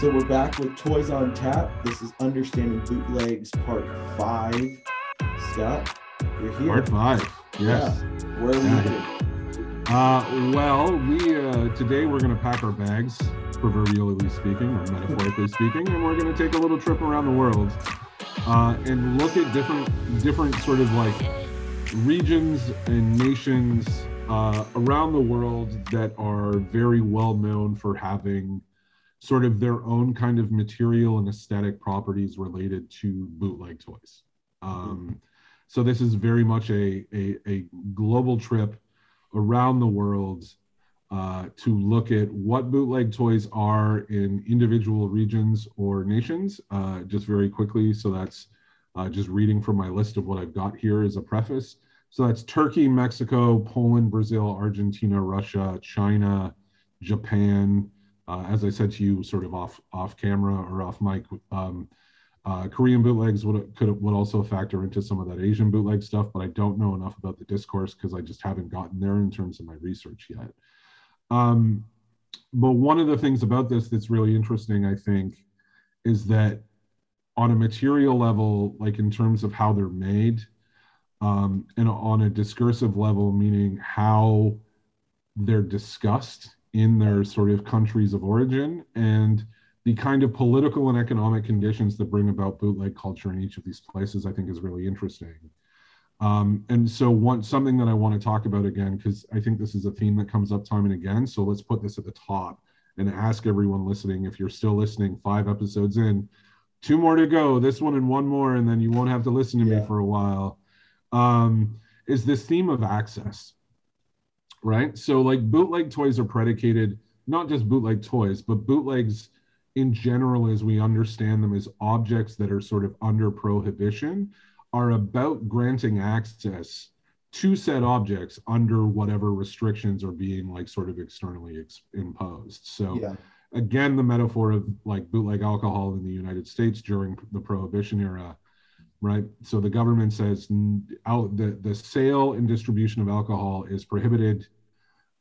So we're back with Toys on Tap. This is Understanding Bootlegs Part 5. Scott, you're here. Part five. Yes. Yeah. Where are we Yeah. headed? Uh, well, we uh, today we're going to pack our bags, proverbially speaking, or metaphorically speaking, and we're going to take a little trip around the world uh, and look at different, different sort of like regions and nations uh, around the world that are very well known for having sort of their own kind of material and aesthetic properties related to bootleg toys. Um, so this is very much a, a, a global trip around the world uh, to look at what bootleg toys are in individual regions or nations. Uh, just very quickly, so that's uh, just reading from my list of what I've got here as a preface. So that's Turkey, Mexico, Poland, Brazil, Argentina, Russia, China, Japan. Uh, as I said to you, sort of off off camera or off mic, um, uh, Korean bootlegs would could would also factor into some of that Asian bootleg stuff, but I don't know enough about the discourse because I just haven't gotten there in terms of my research yet. Um, but one of the things about this that's really interesting, I think, is that on a material level, like in terms of how they're made, um, and on a discursive level, meaning how they're discussed in their sort of countries of origin and the kind of political and economic conditions that bring about bootleg culture in each of these places, I think is really interesting. Um, and so one something that I want to talk about again, because I think this is a theme that comes up time and again. So let's put this at the top and ask everyone listening, if you're still listening five episodes in, two more to go, this one and one more, and then you won't have to listen to Yeah. me for a while. Um, is this theme of access right? So like bootleg toys are predicated not just bootleg toys, but bootlegs in general, as we understand them as objects that are sort of under prohibition, are about granting access to said objects under whatever restrictions are being like sort of externally ex- imposed. So Yeah. again, the metaphor of like bootleg alcohol in the United States during the Prohibition era, right? So the government says out the, the sale and distribution of alcohol is prohibited,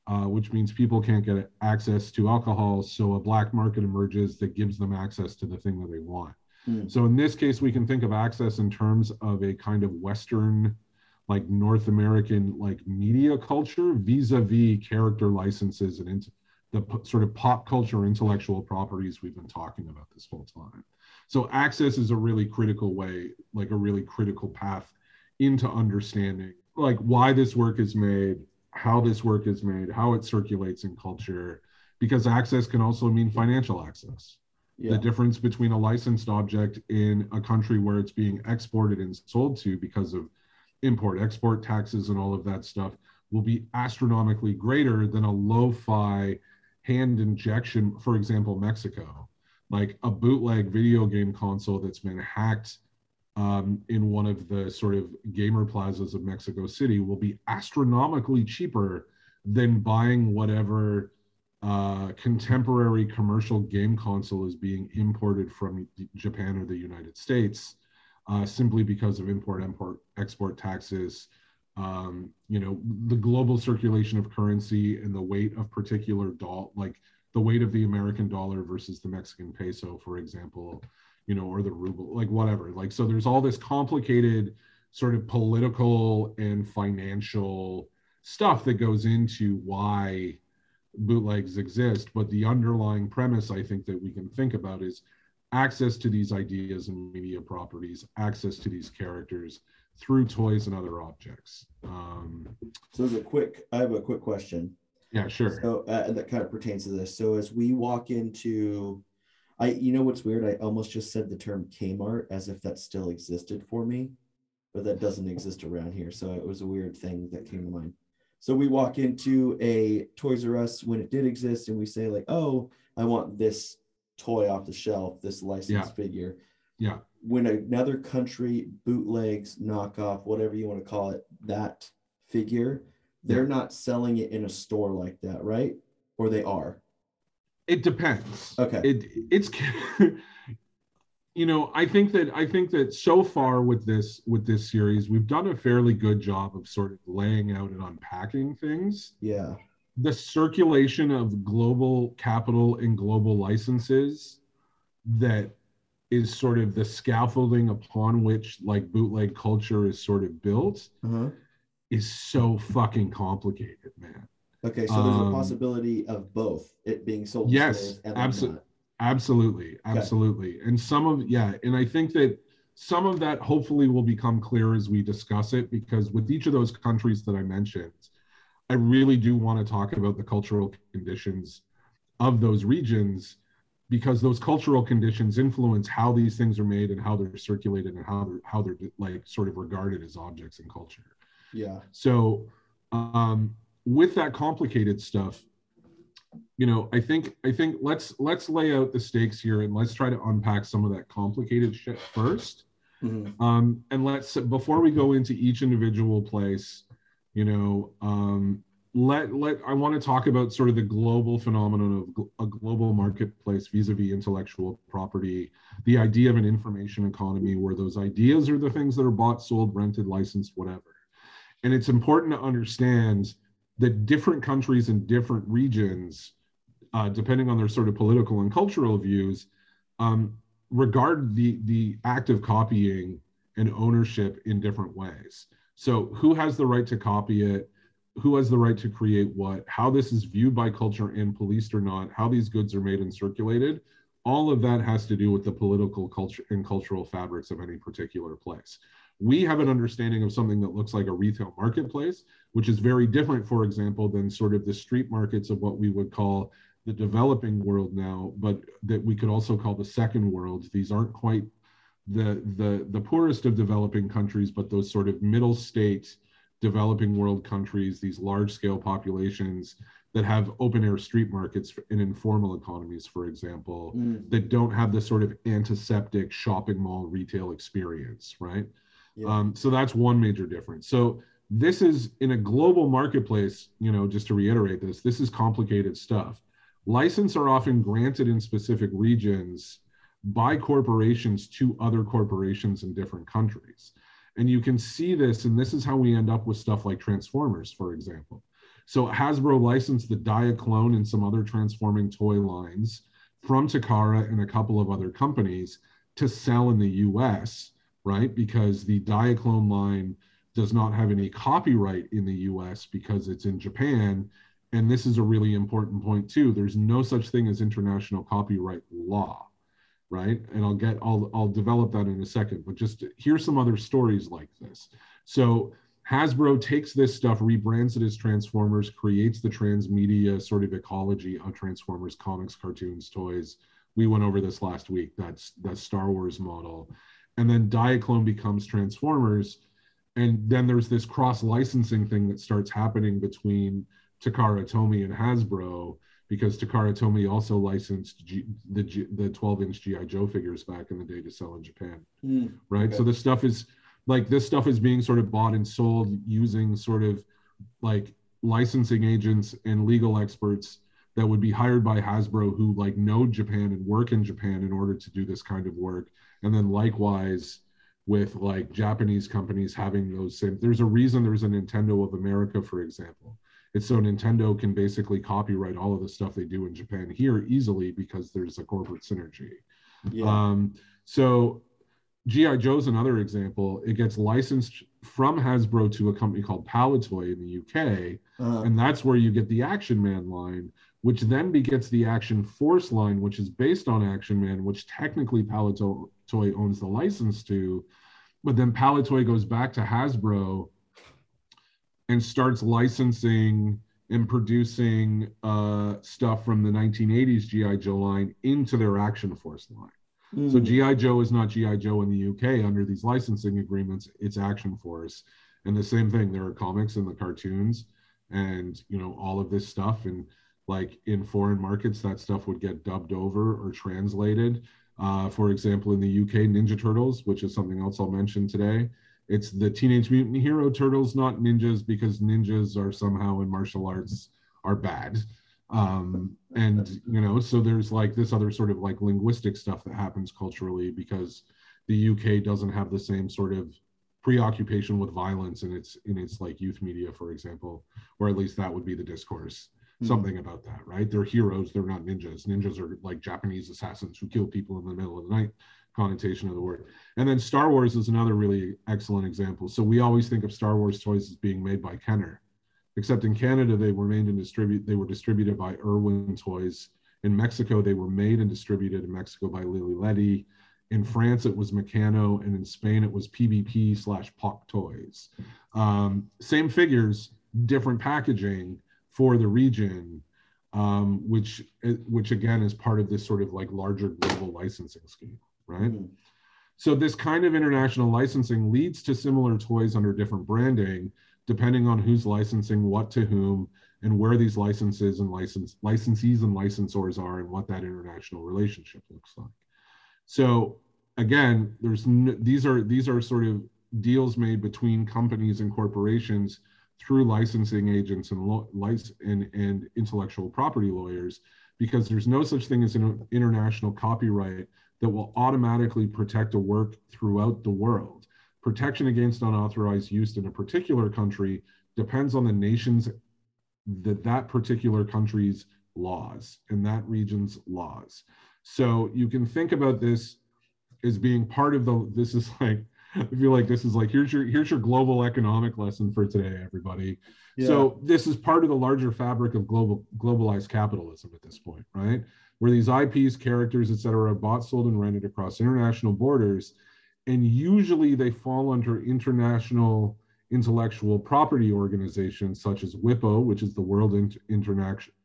uh, which means people can't get access to alcohol. So a black market emerges that gives them access to the thing that they want. Hmm. So in this case, we can think of access in terms of a kind of Western, like North American, like media culture vis-a-vis character licenses and int- the p- sort of pop culture intellectual properties we've been talking about this whole time. So access is a really critical way, like a really critical path into understanding like why this work is made, how this work is made, how it circulates in culture, because access can also mean financial access Yeah. the difference between a licensed object in a country where it's being exported and sold to because of import export taxes and all of that stuff will be astronomically greater than a lo-fi hand injection for example mexico like a bootleg video game console that's been hacked um, in one of the sort of gamer plazas of mexico city will be astronomically cheaper than buying whatever uh, contemporary commercial game console is being imported from Japan or the United States, uh, simply because of import, import, export taxes. Um, you know, the global circulation of currency and the weight of particular doll, like the weight of the American dollar versus the Mexican peso, for example, you know, or the ruble, like whatever. Like, so there's all this complicated sort of political and financial stuff that goes into why bootlegs exist but the underlying premise i think that we can think about is access to these ideas and media properties access to these characters through toys and other objects um, So as a quick, I have a quick question. yeah sure So uh, that kind of pertains to this. So as we walk into, I, you know, what's weird? I almost just said the term Kmart as if that still existed for me, but that doesn't exist around here. So it was a weird thing that came to mind. So we walk into a Toys R Us when it did exist, and we say like, "Oh, I want this toy off the shelf, this licensed Yeah. figure." yeah When another country bootlegs, knockoff, whatever you want to call it, that figure, they're not selling it in a store like that, right? Or they are. It depends Okay. it it's you know i think that i think that so far with this with this series we've done a fairly good job of sort of laying out and unpacking things Yeah. the circulation of global capital and global licenses that is sort of the scaffolding upon which like bootleg culture is sort of built Uh-huh. is so fucking complicated man Okay. So there's a Um, possibility of both it being sold. Yes, stores and then abso- not. Absolutely, absolutely. And some of yeah, and I think that some of that hopefully will become clear as we discuss it because with each of those countries that I mentioned, I really do want to talk about the cultural conditions of those regions because those cultural conditions influence how these things are made and how they're circulated and how they're how they're like sort of regarded as objects in culture. Yeah. So, um, with that complicated stuff, you know, I think I think let's let's lay out the stakes here and let's try to unpack some of that complicated shit first. Mhm. Um, and let's before we go into each individual place, you know, um, let let I want to talk about sort of the global phenomenon of a global marketplace vis-a-vis intellectual property, the idea of an information economy where those ideas are the things that are bought, sold, rented, licensed, whatever. And it's important to understand that different countries and different regions, uh, depending on their sort of political and cultural views, um, regard the the act of copying and ownership in different ways. So, who has the right to copy it? Who has the right to create what? How this is viewed by culture and policed or not? How these goods are made and circulated? All of that has to do with the political culture and cultural fabrics of any particular place. We have an understanding of something that looks like a retail marketplace, which is very different, for example, than sort of the street markets of what we would call the developing world now, but that we could also call the second world. These aren't quite the the the poorest of developing countries, but those sort of middle state developing world countries, these large scale populations that have open air street markets in informal economies, for example, Mm, that don't have the sort of antiseptic shopping mall retail experience, right? yeah. Um, so that's one major difference. So this is in a global marketplace, you know, just to reiterate this, this is complicated stuff. License are often granted in specific regions by corporations to other corporations in different countries. And you can see this, and this is how we end up with stuff like Transformers, for example. So Hasbro licensed the Diaclone and some other transforming toy lines from Takara and a couple of other companies to sell in the US, right? Because the Diaclone line does not have any copyright in the US because it's in Japan. And this is a really important point too. There's no such thing as international copyright law, right? And I'll get I'll I'll develop that in a second, but just here's some other stories like this. So Hasbro takes this stuff, rebrands it as Transformers, creates the transmedia sort of ecology of Transformers, comics, cartoons, toys. We went over this last week. That's that Star Wars model. And then Diaclone becomes Transformers. And then there's this cross licensing thing that starts happening between Takara Tomy and Hasbro because Takara Tomy also licensed G, the G, the 12 inch GI Joe figures back in the day to sell in Japan Mm, right? Okay. So this stuff is like this stuff is being sort of bought and sold using sort of like licensing agents and legal experts that would be hired by Hasbro who like know Japan and work in Japan in order to do this kind of work. And then likewise with like Japanese companies having those same there's a reason there's a Nintendo of America, for example. It's so Nintendo can basically copyright all of the stuff they do in Japan here easily because there's a corporate synergy. yeah. Um, so GI Joe's another example. It gets licensed from Hasbro to a company called Palitoy in the UK, Uh, and that's where you get the Action Man line, which then begets the Action Force line, which is based on Action Man, which technically Palitoy owns the license to. But then Palitoy goes back to Hasbro and starts licensing and producing uh, stuff from the 1980s GI Joe line into their Action Force line. So Mm. GI Joe is not GI Joe in the UK under these licensing agreements. It's Action Force, and the same thing. There are comics and the cartoons, and you know all of this stuff. And like in foreign markets, that stuff would get dubbed over or translated. Uh, for example, in the UK, Ninja Turtles, which is something else I'll mention today. It's the Teenage Mutant Hero Turtles, not ninjas, because ninjas are somehow in martial arts are bad um and you know so there's like this other sort of like linguistic stuff that happens culturally because the uk doesn't have the same sort of preoccupation with violence in its in its like youth media for example or at least that would be the discourse. Something about that right they're heroes they're not ninjas ninjas are like japanese assassins who kill people in the middle of the night connotation of the word and then star wars is another really excellent example so we always think of star wars toys as being made by kenner except in Canada they were made and distribute they were distributed by Irwin Toys. In Mexico they were made and distributed in Mexico by Lili Ledy. In France it was Meccano, and in Spain it was PBP slash Poch Toys. Um, same figures, different packaging for the region, um, which which again is part of this sort of like larger global licensing scheme, right? Mhm. So this kind of international licensing leads to similar toys under different branding, depending on who's licensing what to whom and where these licenses and license licensees and licensors are and what that international relationship looks like. So again, there's these are these are sort of deals made between companies and corporations through licensing agents and and, and intellectual property lawyers because there's no such thing as an international copyright that will automatically protect a work throughout the world. Protection against unauthorized use in a particular country depends on the nation's that that particular country's laws and that region's laws. So you can think about this as being part of the this is like I feel like this is like here's your here's your global economic lesson for today everybody. Yeah. So this is part of the larger fabric of global globalized capitalism at this point, right? Where these IPs, characters, etc., are bought, sold, and rented across international borders. And usually they fall under international intellectual property organizations such as WIPO, which is the World Int- International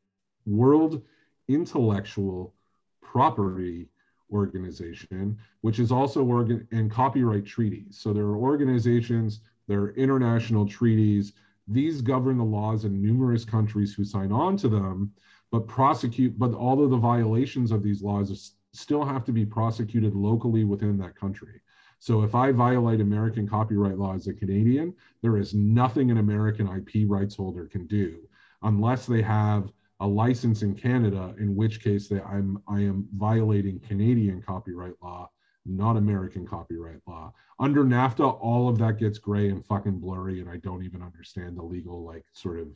World Intellectual Property Organization, which is also organ and copyright treaties. So there are organizations, there are international treaties. These govern the laws in numerous countries who sign on to them, but prosecute, but all of the violations of these laws still have to be prosecuted locally within that country. So if I violate American copyright law as a Canadian, there is nothing an American IP rights holder can do unless they have a license in Canada, in which case they, I'm I am violating Canadian copyright law, not American copyright law. Under NAFTA, all of that gets gray and fucking blurry, and I don't even understand the legal like sort of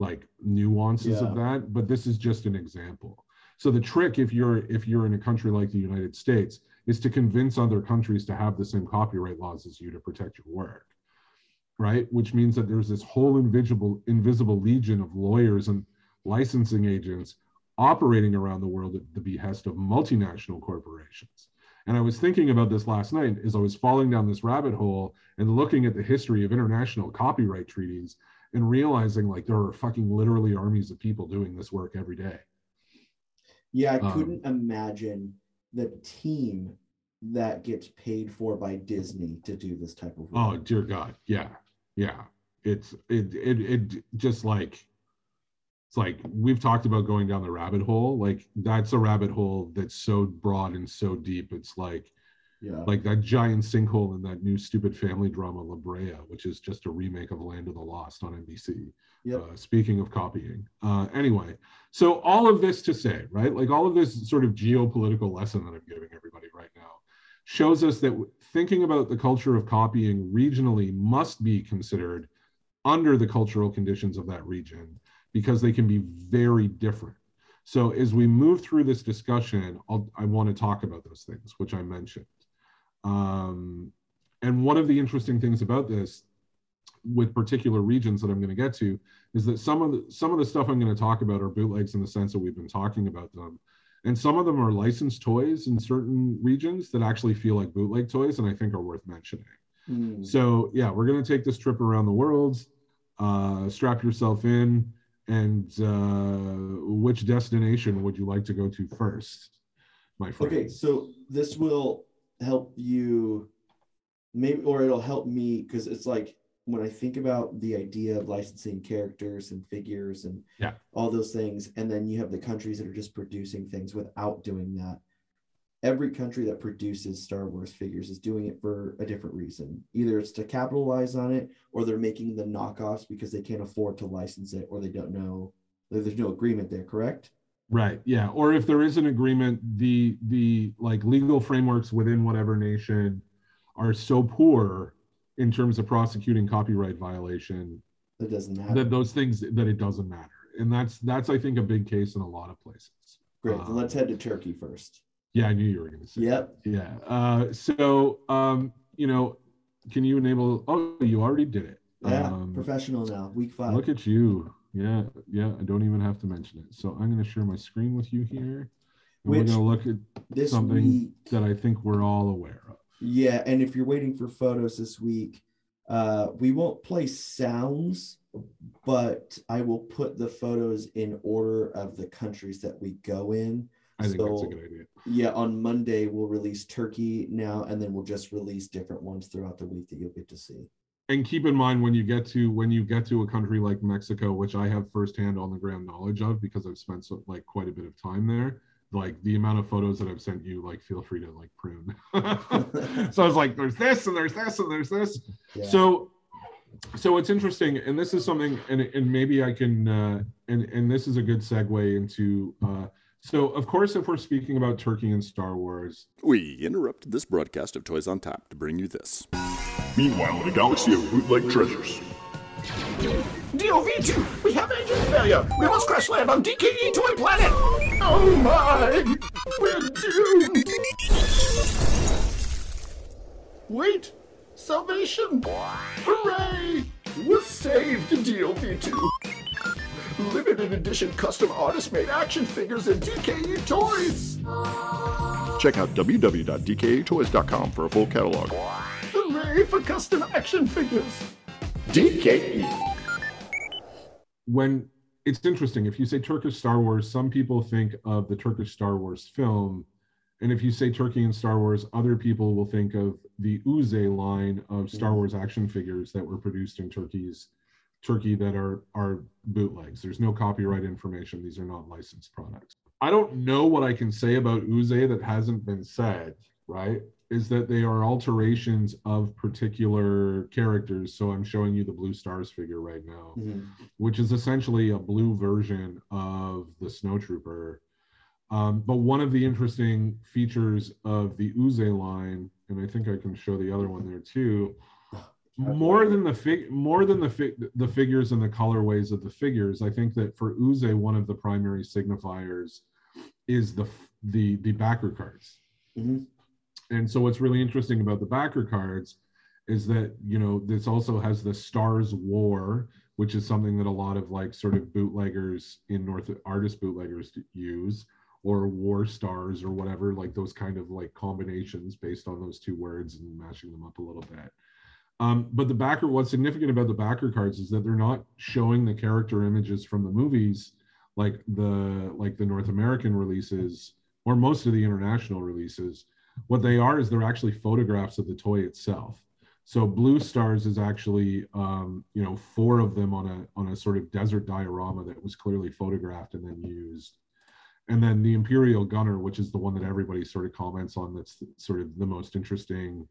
like nuances of that. But this is just an example. So the trick, if you're if you're in a country like the United States, is to convince other countries to have the same copyright laws as you to protect your work right which means that there's this whole invisible invisible legion of lawyers and licensing agents operating around the world at the behest of multinational corporations and i was thinking about this last night as i was falling down this rabbit hole and looking at the history of international copyright treaties and realizing like there are fucking literally armies of people doing this work every day Yeah, I Um, couldn't imagine the team that gets paid for by Disney to do this type of work. Oh dear God, yeah, yeah. It's it it it just like it's like we've talked about going down the rabbit hole. Like that's a rabbit hole that's so broad and so deep. It's like yeah. like that giant sinkhole in that new stupid family drama La Brea, which is just a remake of Land of the Lost on NBC. Yep. Uh, speaking of copying, uh, anyway, so all of this to say, right? Like all of this sort of geopolitical lesson that I'm giving everybody right now shows us that thinking about the culture of copying regionally must be considered under the cultural conditions of that region because they can be very different. So as we move through this discussion, I'll, I want to talk about those things, which I mentioned. Um, and one of the interesting things about this with particular regions that I'm going to get to is that some of the some of the stuff I'm going to talk about are bootlegs in the sense that we've been talking about them, and some of them are licensed toys in certain regions that actually feel like bootleg toys, and I think are worth mentioning. Hmm. So yeah, we're going to take this trip around the world. Uh, strap yourself in, and uh, which destination would you like to go to first, my friend? Okay, so this will help you maybe or it'll help me because it's like when I think about the idea of licensing characters and figures and Yeah. all those things, and then you have the countries that are just producing things without doing that. Every country that produces Star Wars figures is doing it for a different reason. Either it's to capitalize on it, or they're making the knockoffs because they can't afford to license it, or they don't know. There's no agreement there, correct? Right. Yeah. Or if there is an agreement, the the like legal frameworks within whatever nation are so poor in terms of prosecuting copyright violation That doesn't matter. that those things that it doesn't matter. And that's that's I think a big case in a lot of places. Great. Um, let's head to Turkey first. Yeah, I knew you were going to say. Yep. Yeah. Uh, so um, you know, can you enable? Oh, you already did it. Yeah. Um, professional now. Week five. Look at you. Yeah, yeah. I don't even have to mention it. So I'm going to share my screen with you here. And Which- we're going to look at this something week. that I think we're all aware of. Yeah, and if you're waiting for photos this week, uh, we won't play sounds, but I will put the photos in order of the countries that we go in. I think that's a good idea. Yeah, on Monday we'll release Turkey now, and then we'll just release different ones throughout the week that you'll get to see. And keep in mind when you get to when you get to a country like Mexico, which I have firsthand on the ground knowledge of because I've spent so, like quite a bit of time there. Like the amount of photos that I've sent you, like feel free to like prune. so I was like, there's this and there's this and there's this. Yeah. So, so it's interesting, and this is something, and and maybe I can, uh, and and this is a good segue into. Uh, so of course, if we're speaking about Turkey and Star Wars, We interrupted this broadcast of Toys on Tap to bring you this. Meanwhile, in a galaxy of bootleg treasures. DOV2, we have engine failure. We must crash land on DKE Toy Planet. Oh my, we're doomed. Wait, salvation. Hooray, we're saved, DOV2. Limited edition custom artist made action figures and DKE toys. Check out www.dketoys.com for a full catalog. Hooray for custom action figures. DKE. when it's interesting, if you say Turkish Star Wars, some people think of the Turkish Star Wars film. And if you say Turkey and Star Wars, other people will think of the Uzay line of Star Wars action figures that were produced in Turkey's Turkey that are are bootlegs. There's no copyright information. These are not licensed products. I don't know what I can say about Uzay that hasn't been said, right? Is that they are alterations of particular characters. So I'm showing you the Blue Stars figure right now Mhm. which is essentially a blue version of the snowtrooper. Um, but one of the interesting features of the Uzay line, and I think I can show the other one there too, more than the fig, more than the fig, the figures and the colorways of the figures, I think that for Uzay, one of the primary signifiers is the the the backer cards. Mhm. And so what's really interesting about the backer cards is that you know this also has the Stars War, which is something that a lot of like sort of bootleggers in North artist bootleggers use, or War Stars or whatever, like those kind of like combinations based on those two words and mashing them up a little bit. Um, but the backer, what's significant about the backer cards is that they're not showing the character images from the movies like the like the North American releases or most of the international releases. What they are is they're actually photographs of the toy itself. So Blue Stars is actually um, you know four of them on a on a sort of desert diorama that was clearly photographed and then used. And then the Imperial Gunner, which is the one that everybody sort of comments on, that's sort of the most interesting,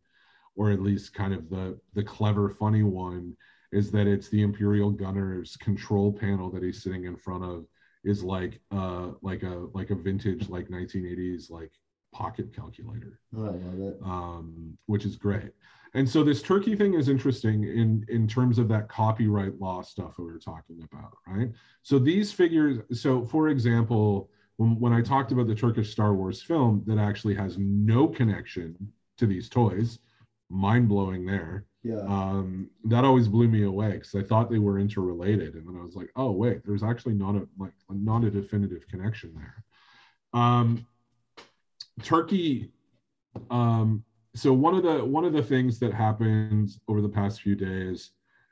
or at least kind of the the clever, funny one, is that it's the Imperial Gunner's control panel that he's sitting in front of is like uh like a like a vintage like 1980s like pocket calculator Oh, I um, which is great. And so this Turkey thing is interesting in in terms of that copyright law stuff that we were talking about, right? So these figures. So for example, when when I talked about the Turkish Star Wars film that actually has no connection to these toys, mind blowing there. Yeah. um, that always blew me away because I thought they were interrelated, and then I was like, oh wait, there's actually not a like not a definitive connection there. Um, Turkey. Um, so one of the one of the things that happened over the past few days,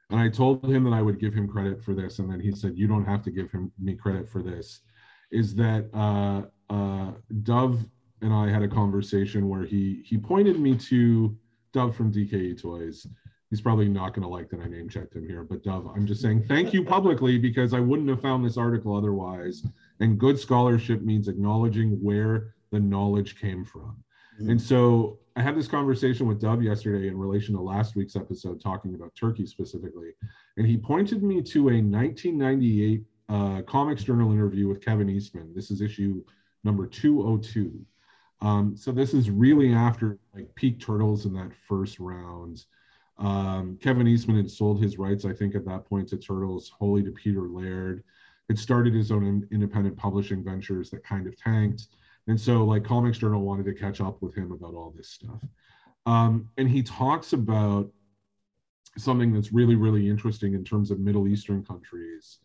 and I told him that I would give him credit for this, and then he said, "You don't have to give him me credit for this." Is that uh, uh, Dov and I had a conversation where he he pointed me to Dov from DKE Toys. He's probably not going to like that I name checked him here, but Dov, I'm just saying thank you publicly because I wouldn't have found this article otherwise. And good scholarship means acknowledging where the knowledge came from. And so I had this conversation with Dov yesterday in relation to last week's episode talking about Turkey specifically. And he pointed me to a 1998 uh, Comics Journal interview with Kevin Eastman. This is issue number 202. Um, so this is really after like peak turtles in that first round. Um, Kevin Eastman had sold his rights, I think, at that point to Turtles wholly to Peter Laird. Had started his own in- independent publishing ventures that kind of tanked, and so like Comics Journal wanted to catch up with him about all this stuff. Um, and he talks about something that's really, really interesting in terms of Middle Eastern countries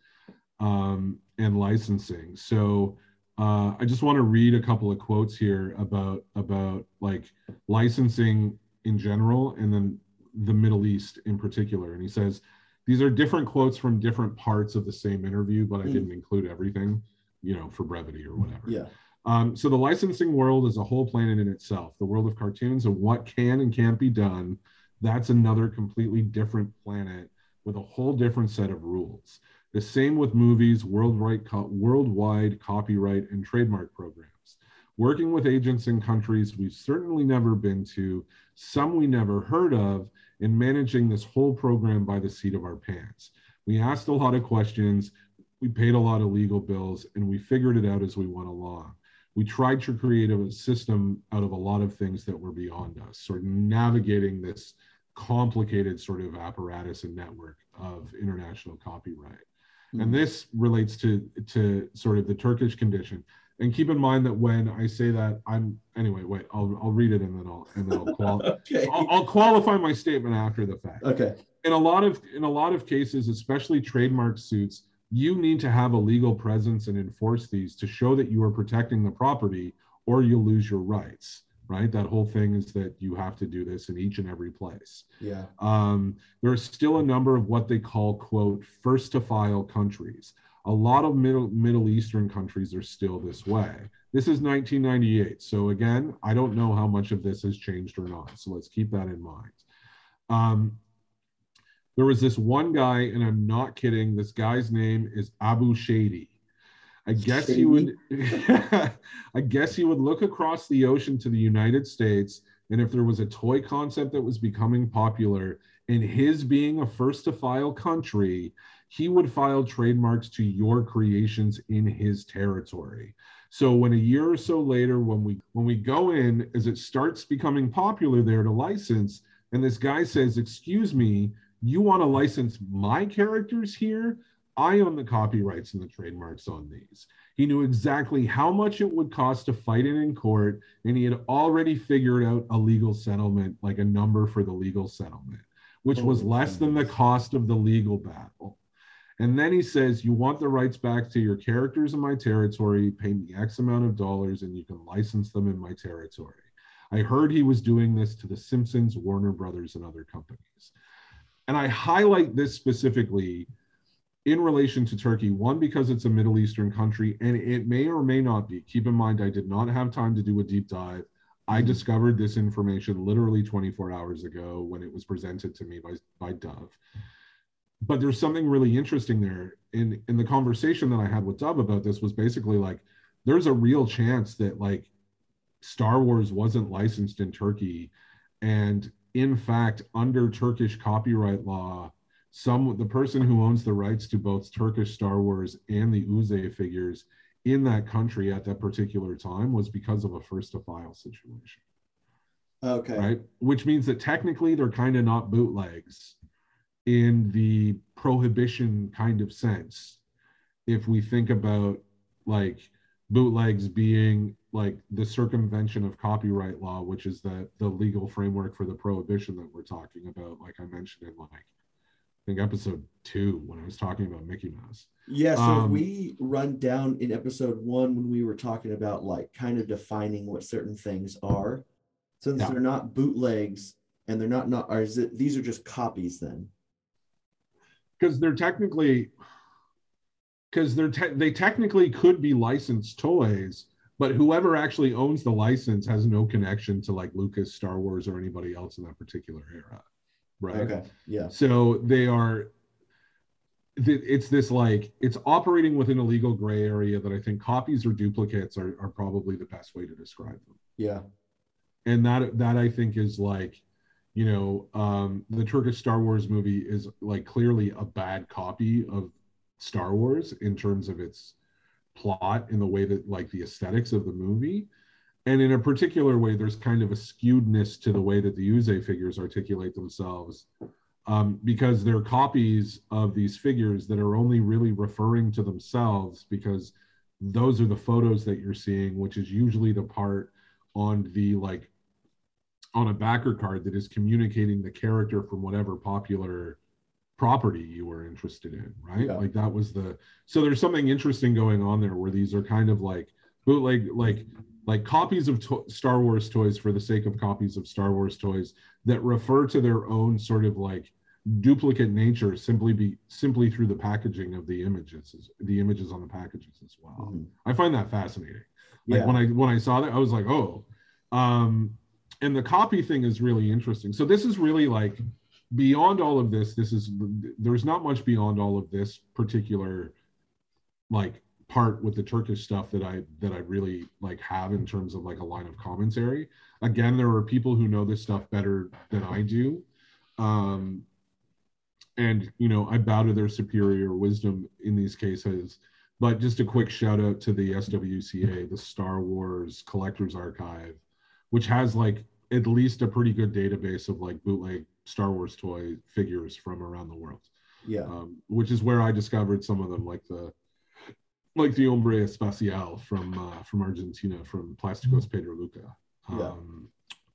um, and licensing. So uh, I just want to read a couple of quotes here about about like licensing in general, and then the Middle East in particular. And he says these are different quotes from different parts of the same interview, but I Mm. didn't include everything, you know, for brevity or whatever. Yeah. Um, so the licensing world is a whole planet in itself. The world of cartoons and what can and can't be done, that's another completely different planet with a whole different set of rules. The same with movies, worldwide, worldwide copyright and trademark programs. Working with agents in countries we've certainly never been to, some we never heard of, and managing this whole program by the seat of our pants. We asked a lot of questions, we paid a lot of legal bills, and we figured it out as we went along we tried to create a system out of a lot of things that were beyond us, sort of navigating this complicated sort of apparatus and network of international copyright. And mm-hmm. this relates to to sort of the Turkish condition. And keep in mind that when I say that, I'm anyway. Wait, I'll I'll read it and then I'll and then I'll, qual- Okay. I'll, I'll qualify my statement after the fact Okay. in a lot of in a lot of cases especially trademark suits you need to have a legal presence and enforce these to show that you are protecting the property or you lose your rights right? That whole thing is that you have to do this in each and every place. Yeah. um, there are still a number of what they call quote first to file countries. A lot of middle middle eastern countries are still this way. This is 1998 so again i don't know how much of this has changed or not. So let's keep that in mind. Um, there was this one guy and i'm not kidding this guy's name is abu shady i guess he would i guess he would look across the ocean to the united states and if there was a toy concept that was becoming popular and his being a first to file country he would file trademarks to your creations in his territory. So when a year or so later when we when we go in as it starts becoming popular there to license and this guy says excuse me you want to license my characters here i own the copyrights and the trademarks on these he knew exactly how much it would cost to fight it in court and he had already figured out a legal settlement like a number for the legal settlement which was Holy less than the cost of the legal battle and then he says, You want the rights back to your characters in my territory, pay me X amount of dollars, and you can license them in my territory. I heard he was doing this to the Simpsons, Warner Brothers, and other companies. And I highlight this specifically in relation to Turkey, one, because it's a Middle Eastern country, and it may or may not be. Keep in mind, I did not have time to do a deep dive. I Mhm. discovered this information literally 24 hours ago when it was presented to me by, by Dov but there's something really interesting there in in the conversation that i had with Dov about this was basically like there's a real chance that like star wars wasn't licensed in turkey and in fact under turkish copyright law some the person who owns the rights to both turkish star wars and the uzay figures in that country at that particular time was because of a first to file situation Okay. right? Which means that technically they're kind of not bootlegs in the prohibition kind of sense. If we think about like bootlegs being like the circumvention of copyright law, which is the the legal framework for the prohibition that we're talking about, like I mentioned in like think episode two when I was talking about Mickey Mouse. Yeah, so Um, if we run down in episode one when we were talking about like kind of defining what certain things are, since Yeah. they're not bootlegs and they're not not are it these are just copies then? because they're technically because they're te- they technically could be licensed toys but whoever actually owns the license has no connection to like lucas star wars or anybody else in that particular era right. Okay, yeah, so they are it's this like it's operating within a legal gray area that i think copies or duplicates are, are probably the best way to describe them. Yeah, and that that I think is like, you know, um, the Turkish Star Wars movie is like clearly a bad copy of Star Wars in terms of its plot in the way that like the aesthetics of the movie. And in a particular way, there's kind of a skewedness to the way that the Uzay figures articulate themselves um, because they're copies of these figures that are only really referring to themselves because those are the photos that you're seeing, which is usually the part on the like on a backer card that is communicating the character from whatever popular property you were interested in right Yeah. like that was the so there's something interesting going on there where these are kind of like bootleg like like like copies of to- star wars toys for the sake of copies of star wars toys that refer to their own sort of like duplicate nature simply be simply through the packaging of the images the images on the packages as well. Mhm. i find that fascinating. Like yeah, when i when i saw that i was like oh um and the copy thing is really interesting. So this is really like beyond all of this this is there's not much beyond all of this particular like part with the turkish stuff that i that i really like have in terms of like a line of commentary. Again there are people who know this stuff better than i do. Um and you know i bow to their superior wisdom in these cases. But just a quick shout out to the SWCA, the Star Wars Collectors Archive, which has like at least a pretty good database of like bootleg Star Wars toy figures from around the world. yeah, Um, which is where I discovered some of them, like the like the Hombre Espacial from uh, from Argentina, from Plasticos Pedro Luca. Yeah. Um,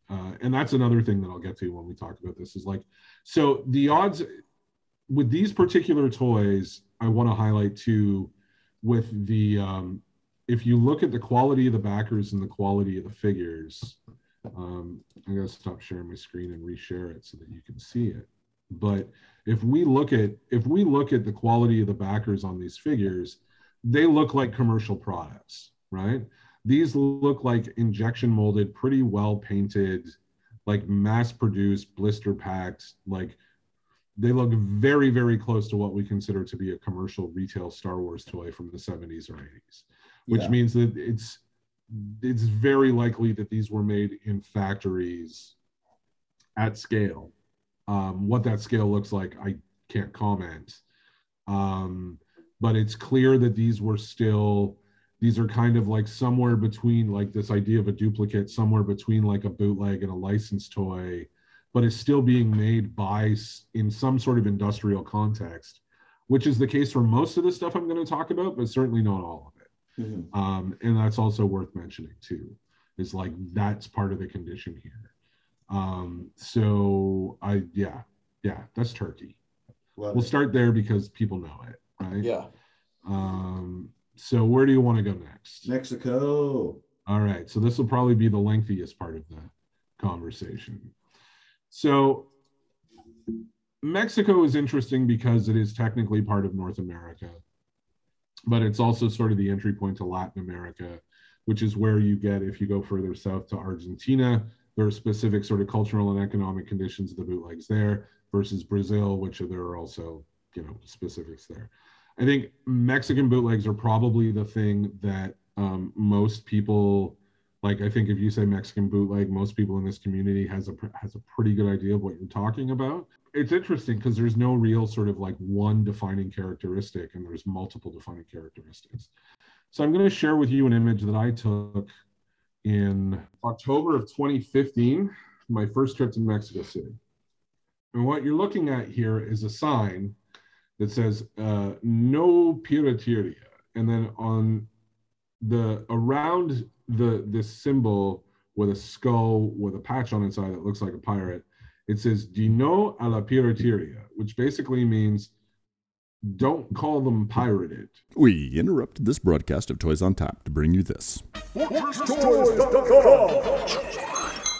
uh, and that's another thing that I'll get to when we talk about this. Is like, so the odds with these particular toys, I want to highlight too, with the um, if you look at the quality of the backers and the quality of the figures. Um, I'm gonna stop sharing my screen and reshare it so that you can see it. But if we look at if we look at the quality of the backers on these figures, they look like commercial products, right? These look like injection molded, pretty well painted, like mass produced, blister packed, like they look very, very close to what we consider to be a commercial retail Star Wars toy from the 70s or 80s, which Yeah. means that it's it's very likely that these were made in factories at scale. Um, what that scale looks like, I can't comment. Um, but it's clear that these were still these are kind of like somewhere between like this idea of a duplicate somewhere between like a bootleg and a licensed toy but is still being made by in some sort of industrial context which is the case for most of the stuff i'm going to talk about but certainly not all of it Mhm. um, and that's also worth mentioning too is like that's part of the condition here um, so i yeah yeah that's turkey Love we'll it. start there because people know it right? Yeah, um, so where do you want to go next? Mexico. all right so this will probably be the lengthiest part of the conversation. So mexico is interesting because it is technically part of north america but it's also sort of the entry point to latin america which is where you get if you go further south to argentina there are specific sort of cultural and economic conditions of the bootlegs there versus brazil which are, there are also you know specifics there. I think mexican bootlegs are probably the thing that um, most people like i think if you say mexican bootleg most people in this community has a has a pretty good idea of what you're talking about. It's interesting because there's no real sort of like one defining characteristic and there's multiple defining characteristics. So i'm going to share with you an image that i took in october of 2015 my first trip to mexico city. And what you're looking at here is a sign that says uh, no pirateria and then on the around the this symbol with a skull with a patch on its side that looks like a pirate, it says "Dino a la pirateria," which basically means don't call them pirated. We interrupt this broadcast of Toys on Tap to bring you this.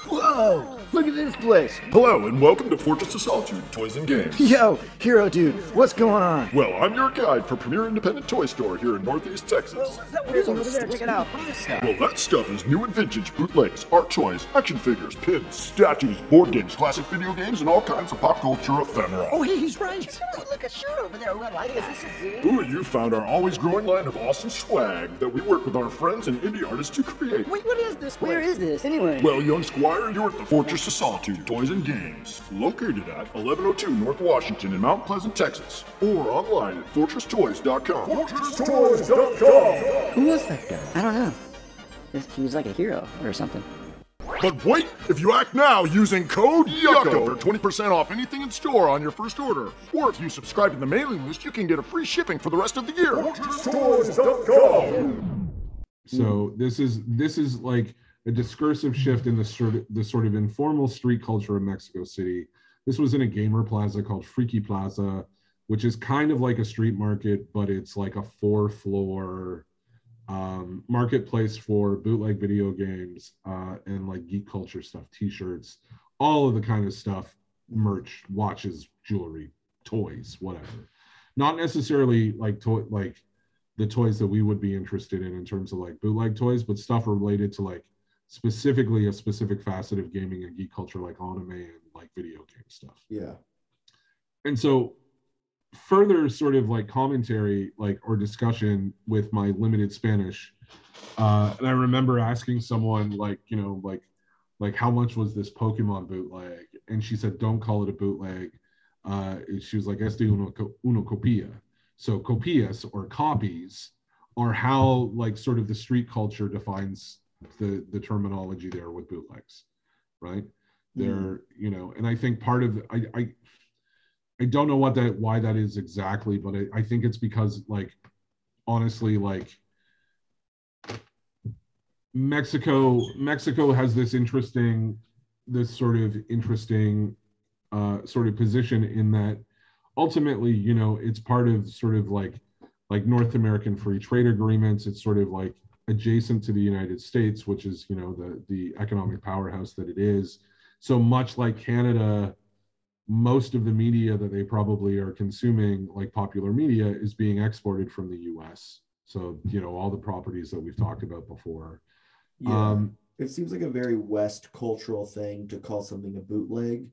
Whoa! Look at this place. Hello, and welcome to Fortress of Solitude Toys and Games. Yo, Hero Dude, what's going on? Well, I'm your guide for Premier Independent Toy Store here in Northeast Texas. There's over there. Check it out. What is this stuff? Well, that stuff is new and vintage bootlegs, art toys, action figures, pins, statues, board games, classic video games, and all kinds of pop culture ephemera. Oh, he's right. Hey, look, a shirt over there. What like is this a? Ooh, you found our always growing line of awesome swag that we work with our friends and indie artists to create. Wait, what is this? Where is this anyway? Well, young squire, you're at the Fortress of Solitude Toys and Games, located at 1102 North Washington in Mount Pleasant, Texas, or online at fortresstoys.com. Fortresstoys.com! Who was that guy? I don't know. He was like a hero or something. But wait, if you act now using code YUCKO for 20% off anything in store on your first order. Or if you subscribe to the mailing list, you can get a free shipping for the rest of the year. So this is this is like a discursive shift in the sort of the sort of informal street culture of Mexico City. This was in a gamer plaza called Freaky Plaza, which is kind of like a street market, but it's like a four floor um, marketplace for bootleg video games uh, and like geek culture stuff, t-shirts, all of the kind of stuff, merch, watches, jewelry, toys, whatever. Not necessarily like toy like the toys that we would be interested in in terms of like bootleg toys, but stuff related to like specifically a specific facet of gaming and geek culture like anime and like video game stuff. Yeah. And so further sort of like commentary like or discussion with my limited Spanish. Uh, and I remember asking someone like, you know, like like how much was this Pokemon bootleg? And she said, don't call it a bootleg. Uh, she was like, este uno, co- uno copia. So copias or copies are how like sort of the street culture defines the the terminology there with bootlegs, right? They're you know, and I think part of I I I don't know what that why that is exactly, but I, I think it's because like honestly like Mexico Mexico has this interesting this sort of interesting uh, sort of position in that ultimately you know it's part of sort of like like North American free trade agreements. It's sort of like adjacent to the United States, which is you know the the economic powerhouse that it is. So much like Canada, most of the media that they probably are consuming, like popular media, is being exported from the U.S. So you know all the properties that we've talked about before. Yeah. Um, it seems like a very West cultural thing to call something a bootleg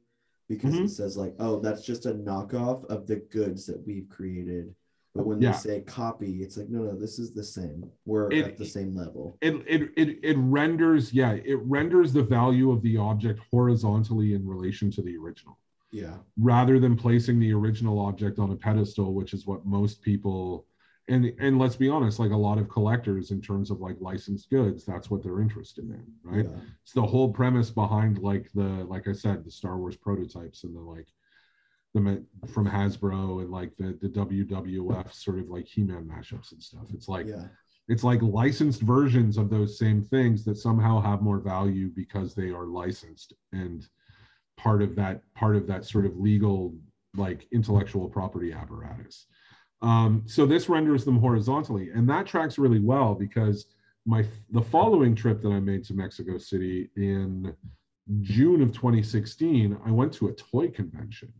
because Mhm. it says like, oh, that's just a knockoff of the goods that we've created. But when Yeah. they say copy, it's like, no, no, this is the same. We're It- at the same level. it, it it it renders yeah it renders the value of the object horizontally in relation to the original Yeah. rather than placing the original object on a pedestal which is what most people and and let's be honest like a lot of collectors in terms of like licensed goods that's what they're interested in right Yeah. it's the whole premise behind like the like i said the star wars prototypes and the like the from hasbro and like the the wwf sort of like he-man mashups and stuff. It's like Yeah. it's like licensed versions of those same things that somehow have more value because they are licensed and part of that part of that sort of legal like intellectual property apparatus. Um, so this renders them horizontally and that tracks really well because my the following trip that i made to mexico city in june of 2016 i went to a toy convention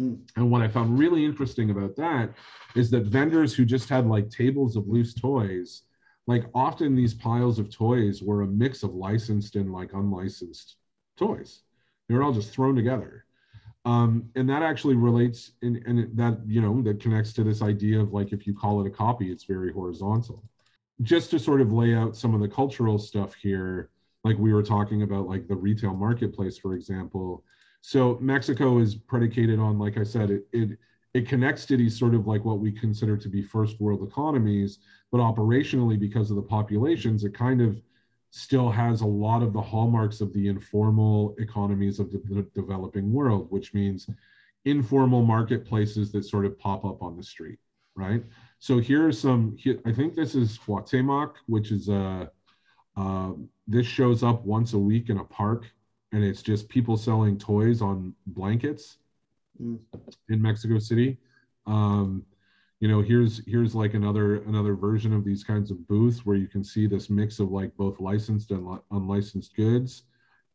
Hmm. and what i found really interesting about that is that vendors who just had like tables of loose toys like often these piles of toys were a mix of licensed and like unlicensed toys. They were all just thrown together. Um, and that actually relates and that you know that connects to this idea of like if you call it a copy it's very horizontal. Just to sort of lay out some of the cultural stuff here like we were talking about like the retail marketplace for example so mexico is predicated on like i said it it it connects cities sort of like what we consider to be first world economies but operationally because of the populations it kind of still has a lot of the hallmarks of the informal economies of the, developing world which means informal marketplaces that sort of pop up on the street right so here's some. Here, I think this is Guatemoc, which is a. Uh, this shows up once a week in a park, and it's just people selling toys on blankets Mm. in Mexico City. Um, you know, here's here's like another another version of these kinds of booths where you can see this mix of like both licensed and li- unlicensed goods.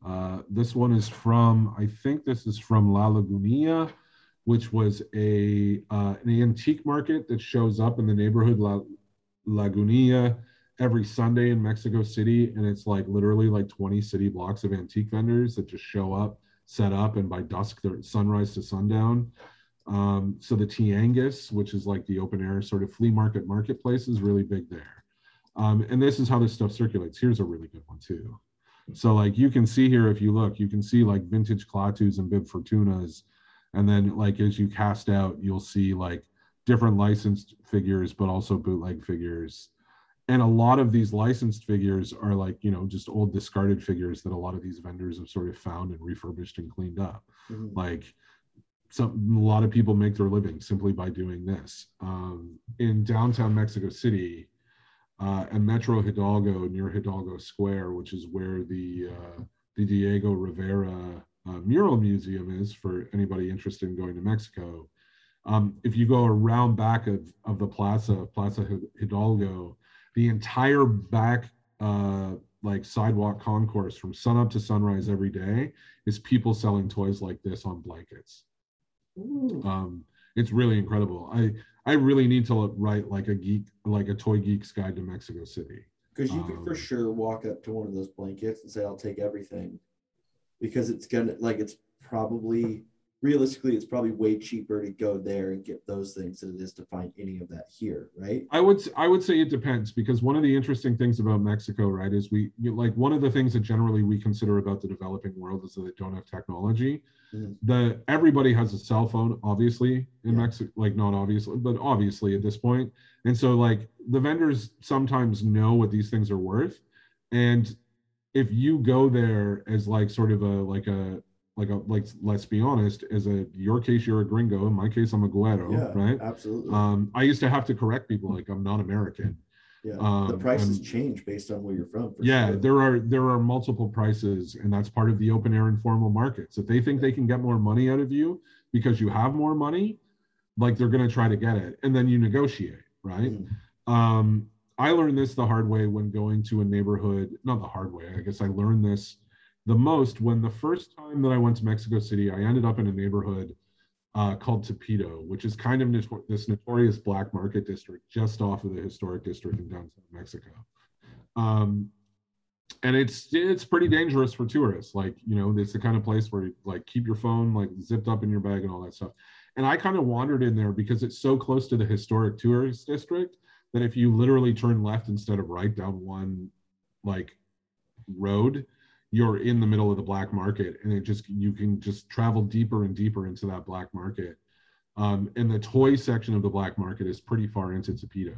Uh, this one is from, I think this is from La Lagunilla, which was a uh, an antique market that shows up in the neighborhood La Lagunilla every Sunday in Mexico City, and it's like literally like 20 city blocks of antique vendors that just show up, set up, and by dusk they're sunrise to sundown. Um, so the Tianguis, which is like the open air sort of flea market marketplace, is really big there. Um, and this is how this stuff circulates. Here's a really good one too. So like you can see here, if you look, you can see like vintage Klaatus and Bib Fortunas. And then like as you cast out, you'll see like different licensed figures, but also bootleg figures. And a lot of these licensed figures are like, you know, just old discarded figures that a lot of these vendors have sort of found and refurbished and cleaned up. Mhm. Like some a lot of people make their living simply by doing this. Um, in downtown Mexico City, uh, and Metro Hidalgo near Hidalgo Square, which is where the uh, the Diego Rivera uh, Mural Museum is for anybody interested in going to Mexico. Um, if you go around back of, of the plaza, Plaza Hi- Hidalgo, the entire back uh, like sidewalk concourse from sunup to sunrise every day is people selling toys like this on blankets. Um, it's really incredible. I I really need to write like a geek like a toy geeks guide to Mexico City. Because you could for Um, sure walk up to one of those blankets and say, I'll take everything. Because it's gonna like it's probably realistically it's probably way cheaper to go there and get those things than it is to find any of that here, right? I would I would say it depends because one of the interesting things about Mexico, right, is we like one of the things that generally we consider about the developing world is that they don't have technology. Mhm. The everybody has a cell phone, obviously in Yeah. Mexico, like not obviously, but obviously at this point. And so like the vendors sometimes know what these things are worth, and if you go there as like sort of a like a like a like let's be honest, as a your case you're a gringo, in my case I'm a guero, yeah, right? absolutely. Um, I used to have to correct people like I'm not American. yeah, the um, prices and- change based on where you're from. for Yeah, sure. there are there are multiple prices, and that's part of the open air informal markets. If they think they can get more money out of you because you have more money, like they're going to try to get it, and then you negotiate, right? Mhm. Um, I learned this the hard way when going to a neighborhood. Not the hard way. I guess I learned this the most when the first time that I went to Mexico City, I ended up in a neighborhood uh, called Tepito, which is kind of this notorious black market district just off of the historic district in downtown Mexico. Um, and it's it's pretty dangerous for tourists. Like you know, it's the kind of place where you, like keep your phone like zipped up in your bag and all that stuff. And I kind of wandered in there because it's so close to the historic tourist district that if you literally turn left instead of right down one like road, you're in the middle of the black market, and it just you can just travel deeper and deeper into that black market. Um, and the toy section of the black market is pretty far into Tepito.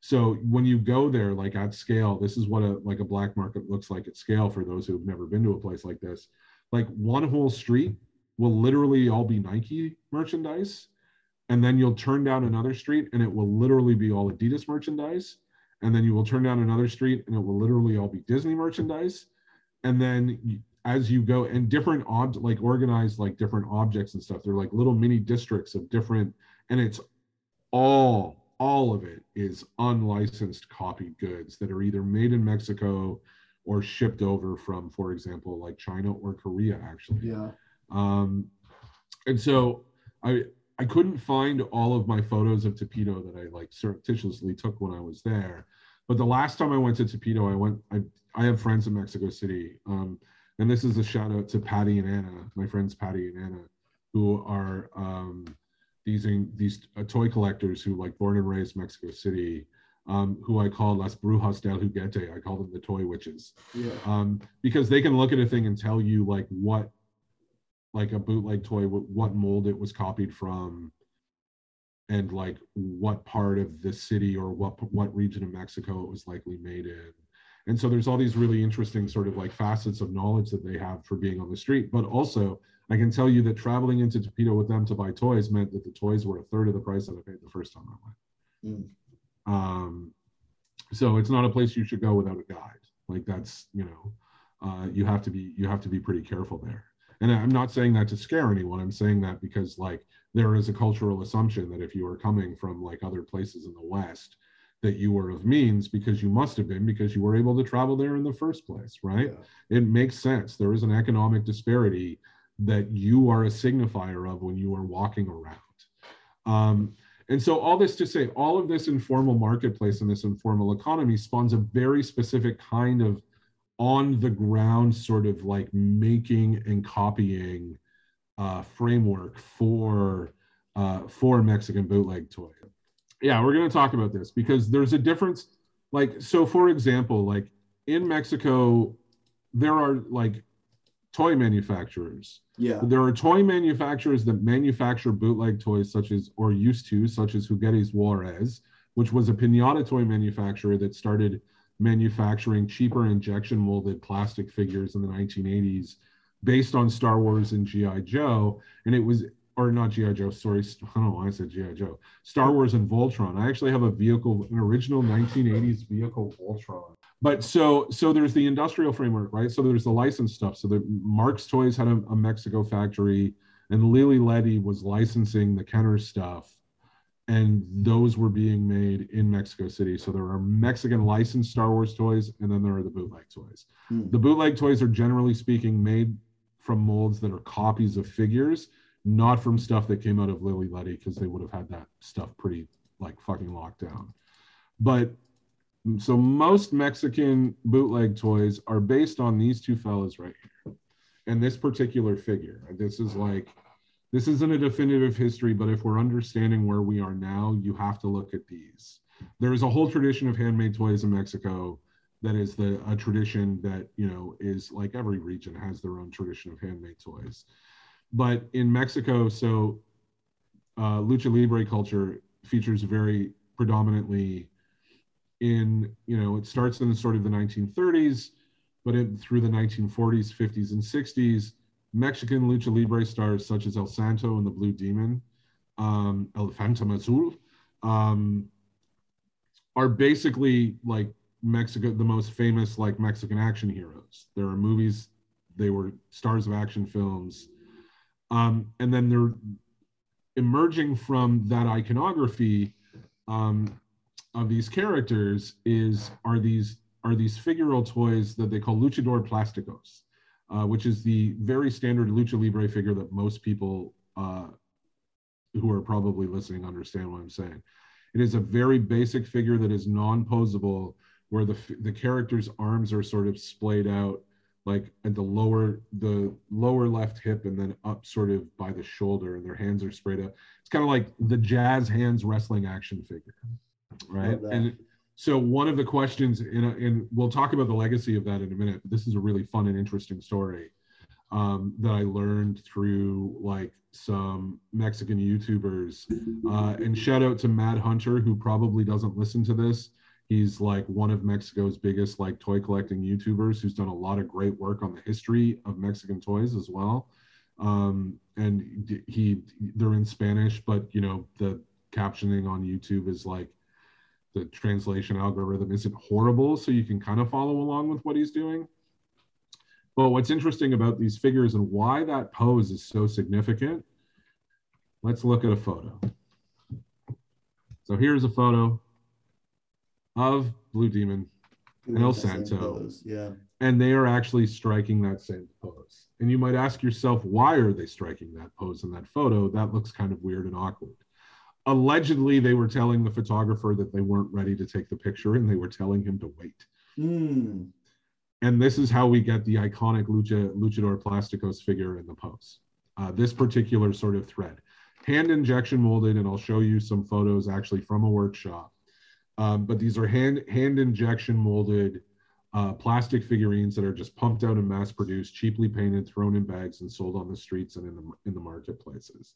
So when you go there, like at scale, this is what a like a black market looks like at scale for those who have never been to a place like this. Like one whole street will literally all be Nike merchandise, and then you'll turn down another street and it will literally be all Adidas merchandise, and then you will turn down another street and it will literally all be Disney merchandise, and then as you go and different ob like organized like different objects and stuff, they're like little mini districts of different, and it's all all of it is unlicensed copied goods that are either made in Mexico or shipped over from, for example, like China or Korea, actually. Yeah. Um, and so I I couldn't find all of my photos of Tepito that I like surreptitiously took when I was there. But the last time I went to Tepito, I went. I I have friends in Mexico City, um, and this is a shout out to Patty and Anna, my friends Patty and Anna, who are um, these these uh, toy collectors who like born and raised Mexico City. Um, who I call Las Brujas del Juguete. I call them the toy witches Yeah. um, because they can look at a thing and tell you like what like a bootleg toy wh- what mold it was copied from and like what part of the city or what what region of mexico it was likely made in and so there's all these really interesting sort of like facets of knowledge that they have for being on the street but also i can tell you that traveling into Tepito with them to buy toys meant that the toys were a third of the price that i paid the first time i went Mm. Um, so it's not a place you should go without a guide. Like that's you know, uh, you have to be you have to be pretty careful there. And I'm not saying that to scare anyone. I'm saying that because like there is a cultural assumption that if you are coming from like other places in the West, that you were of means because you must have been because you were able to travel there in the first place, right? Yeah. It makes sense. There is an economic disparity that you are a signifier of when you are walking around. Um, and so, all this to say, all of this informal marketplace and this informal economy spawns a very specific kind of on the ground sort of like making and copying uh, framework for uh, for Mexican bootleg toy. Yeah, we're going to talk about this because there's a difference. Like, so for example, like in Mexico, there are like toy manufacturers. Yeah. There are toy manufacturers that manufacture bootleg toys, such as or used to, such as Juguetes Juarez, which was a pinata toy manufacturer that started manufacturing cheaper injection molded plastic figures in the 1980s based on Star Wars and G.I. Joe. And it was, or not G.I. Joe, sorry, I don't know why I said G.I. Joe, Star Wars and Voltron. I actually have a vehicle, an original 1980s vehicle Voltron. But so, so there's the industrial framework, right? So there's the license stuff. So the Marx Toys had a, a Mexico factory, and Lili Ledy was licensing the Kenner stuff and those were being made in Mexico City. So there are Mexican licensed Star Wars toys, and then there are the bootleg toys. Hmm. The bootleg toys are generally speaking made from molds that are copies of figures, not from stuff that came out of Lili Ledy, because they would have had that stuff pretty like fucking locked down. But so most Mexican bootleg toys are based on these two fellas right here, and this particular figure. This is like this isn't a definitive history, but if we're understanding where we are now, you have to look at these. There is a whole tradition of handmade toys in Mexico that is the a tradition that you know is like every region has their own tradition of handmade toys. But in Mexico, so uh, lucha libre culture features very predominantly in you know it starts in the sort of the 1930s, but in, through the 1940s, 50s, and 60s Mexican lucha libre stars such as El Santo and the Blue Demon, um, El Phantom Azul, um, are basically like Mexico, the most famous like Mexican action heroes. There are movies, they were stars of action films, um, and then they're emerging from that iconography um, of these characters is are these are these figural toys that they call luchador plásticos uh, which is the very standard lucha libre figure that most people uh, who are probably listening understand what I'm saying. It is a very basic figure that is non-posable, where the the character's arms are sort of splayed out, like at the lower the lower left hip, and then up sort of by the shoulder, and their hands are sprayed out. It's kind of like the jazz hands wrestling action figure, right? And so one of the questions, in a, and we'll talk about the legacy of that in a minute. But this is a really fun and interesting story um, that I learned through like some Mexican YouTubers. Uh, and shout out to Mad Hunter, who probably doesn't listen to this. He's like one of Mexico's biggest like toy collecting YouTubers, who's done a lot of great work on the history of Mexican toys as well. Um, and he, they're in Spanish, but you know the captioning on YouTube is like the translation algorithm isn't horrible, so you can kind of follow along with what he's doing. But what's interesting about these figures and why that pose is so significant, let's look at a photo. So here's a photo of Blue Demon, Doing El Santo. Yeah. and they are actually striking that same pose. And you might ask yourself, why are they striking that pose in that photo? That looks kind of weird and awkward allegedly they were telling the photographer that they weren't ready to take the picture and they were telling him to wait Hmm. and this is how we get the iconic lucha luchador plasticos figure in the pose uh, this particular sort of thread hand injection molded and i'll show you some photos actually from a workshop um, but these are hand hand injection molded uh, plastic figurines that are just pumped out and mass produced cheaply painted thrown in bags and sold on the streets and in the in the marketplaces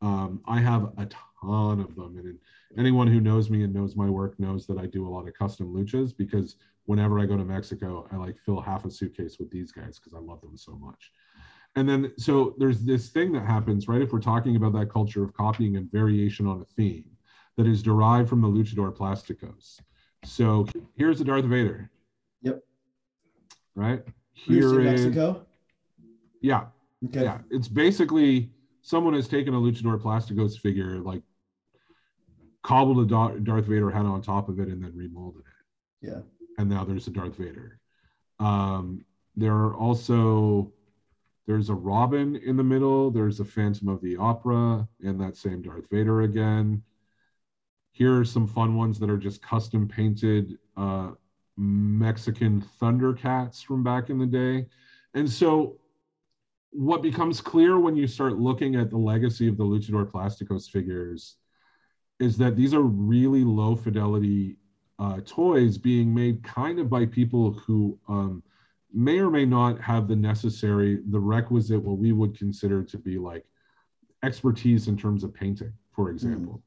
um, I have a ton of them, and anyone who knows me and knows my work knows that I do a lot of custom luchas because whenever I go to Mexico, I like fill half a suitcase with these guys because I love them so much. And then, so there's this thing that happens, right? If we're talking about that culture of copying and variation on a theme, that is derived from the Luchador Plasticos. So here's the Darth Vader. Yep. Right here in Mexico. yeah Okay. yeah. It's basically someone has taken a Luchador Plasticos figure, like cobbled a Darth Vader head on top of it, and then remolded it. Yeah. and now there's a Darth Vader. Um, there are also there's a Robin in the middle. There's a Phantom of the Opera and that same Darth Vader again. Here are some fun ones that are just custom painted uh, Mexican Thundercats from back in the day. And so, what becomes clear when you start looking at the legacy of the Luchador Plasticos figures is that these are really low fidelity uh, toys being made kind of by people who um, may or may not have the necessary, the requisite, what we would consider to be like expertise in terms of painting, for example.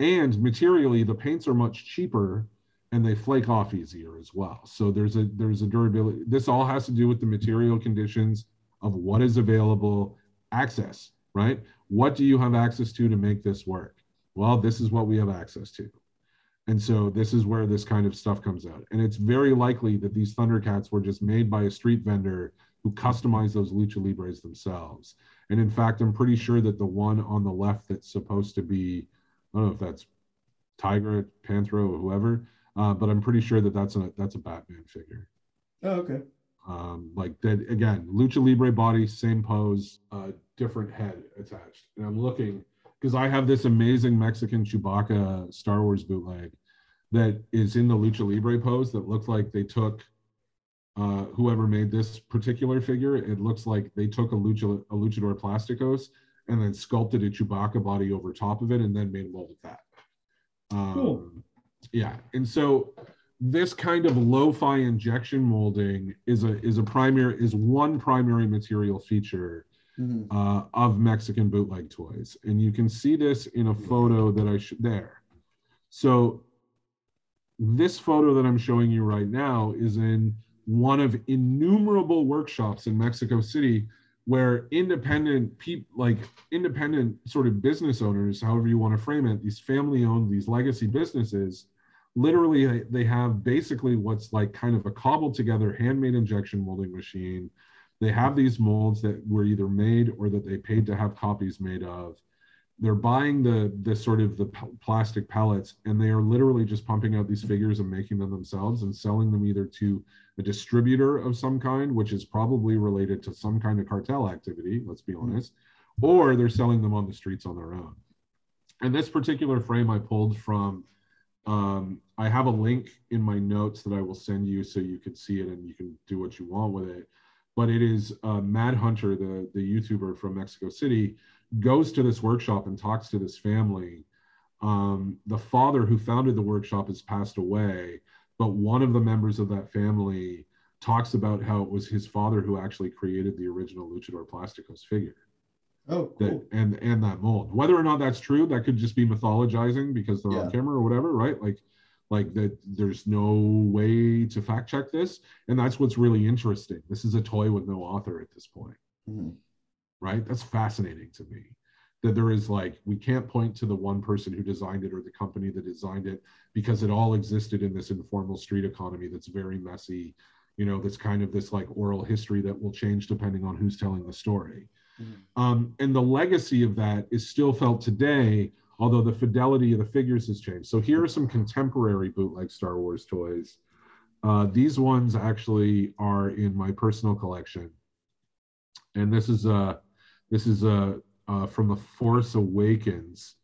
And materially, the paints are much cheaper and they flake off easier as well. So there's a there's a durability. This all has to do with the material conditions of what is available, access, right? What do you have access to to make this work? Well, this is what we have access to. And so this is where this kind of stuff comes out. And it's very likely that these Thundercats were just made by a street vendor who customized those Lucha Libres themselves. And in fact, I'm pretty sure that the one on the left that's supposed to be, I don't know if that's Tiger, Panthro, or whoever, uh, but I'm pretty sure that that's a that's a Batman figure. Oh, okay. Um, like that again, Lucha Libre body, same pose, uh, different head attached. And I'm looking because I have this amazing Mexican Chewbacca Star Wars bootleg that is in the Lucha Libre pose that looks like they took uh, whoever made this particular figure. It looks like they took a Lucha a Luchador Plasticos and then sculpted a Chewbacca body over top of it and then made a mold of that. Um, Cool. Yeah, and so this kind of lo-fi injection molding is a is a primary is one primary material feature Mhm. uh, of Mexican bootleg toys, and you can see this in a photo that I should there. So this photo that I'm showing you right now is in one of innumerable workshops in Mexico City where independent people like independent sort of business owners however you want to frame it these family owned these legacy businesses literally they- have basically what's like kind of a cobbled together handmade injection molding machine. They have these molds that were either made or that they paid to have copies made of they're buying the the sort of the plastic pellets and they are literally just pumping out these figures and making them themselves and selling them either to a distributor of some kind which is probably related to some kind of cartel activity let's be honest or they're selling them on the streets on their own. And this particular frame i pulled from um, i have a link in my notes that i will send you so you can see it and you can do what you want with it. But it is uh, mad hunter the the youtuber from mexico city goes to this workshop and talks to this family. Um, the father who founded the workshop has passed away, but one of the members of that family talks about how it was his father who actually created the original Luchador Plasticos figure Oh, that cool. and and that mold. Whether or not that's true, that could just be mythologizing because they're Yeah. on camera or whatever, right? Like like that there's no way to fact check this. And that's what's really interesting. This is a toy with no author at this point Mhm. Right? That's fascinating to me. That there is like, we can't point to the one person who designed it or the company that designed it because it all existed in this informal street economy that's very messy, you know, that's kind of this like oral history that will change depending on who's telling the story. Um, and the legacy of that is still felt today, although the fidelity of the figures has changed. So here are some contemporary bootleg Star Wars toys. Uh, these ones actually are in my personal collection. And this is a this is a uh, from the Force Awakens.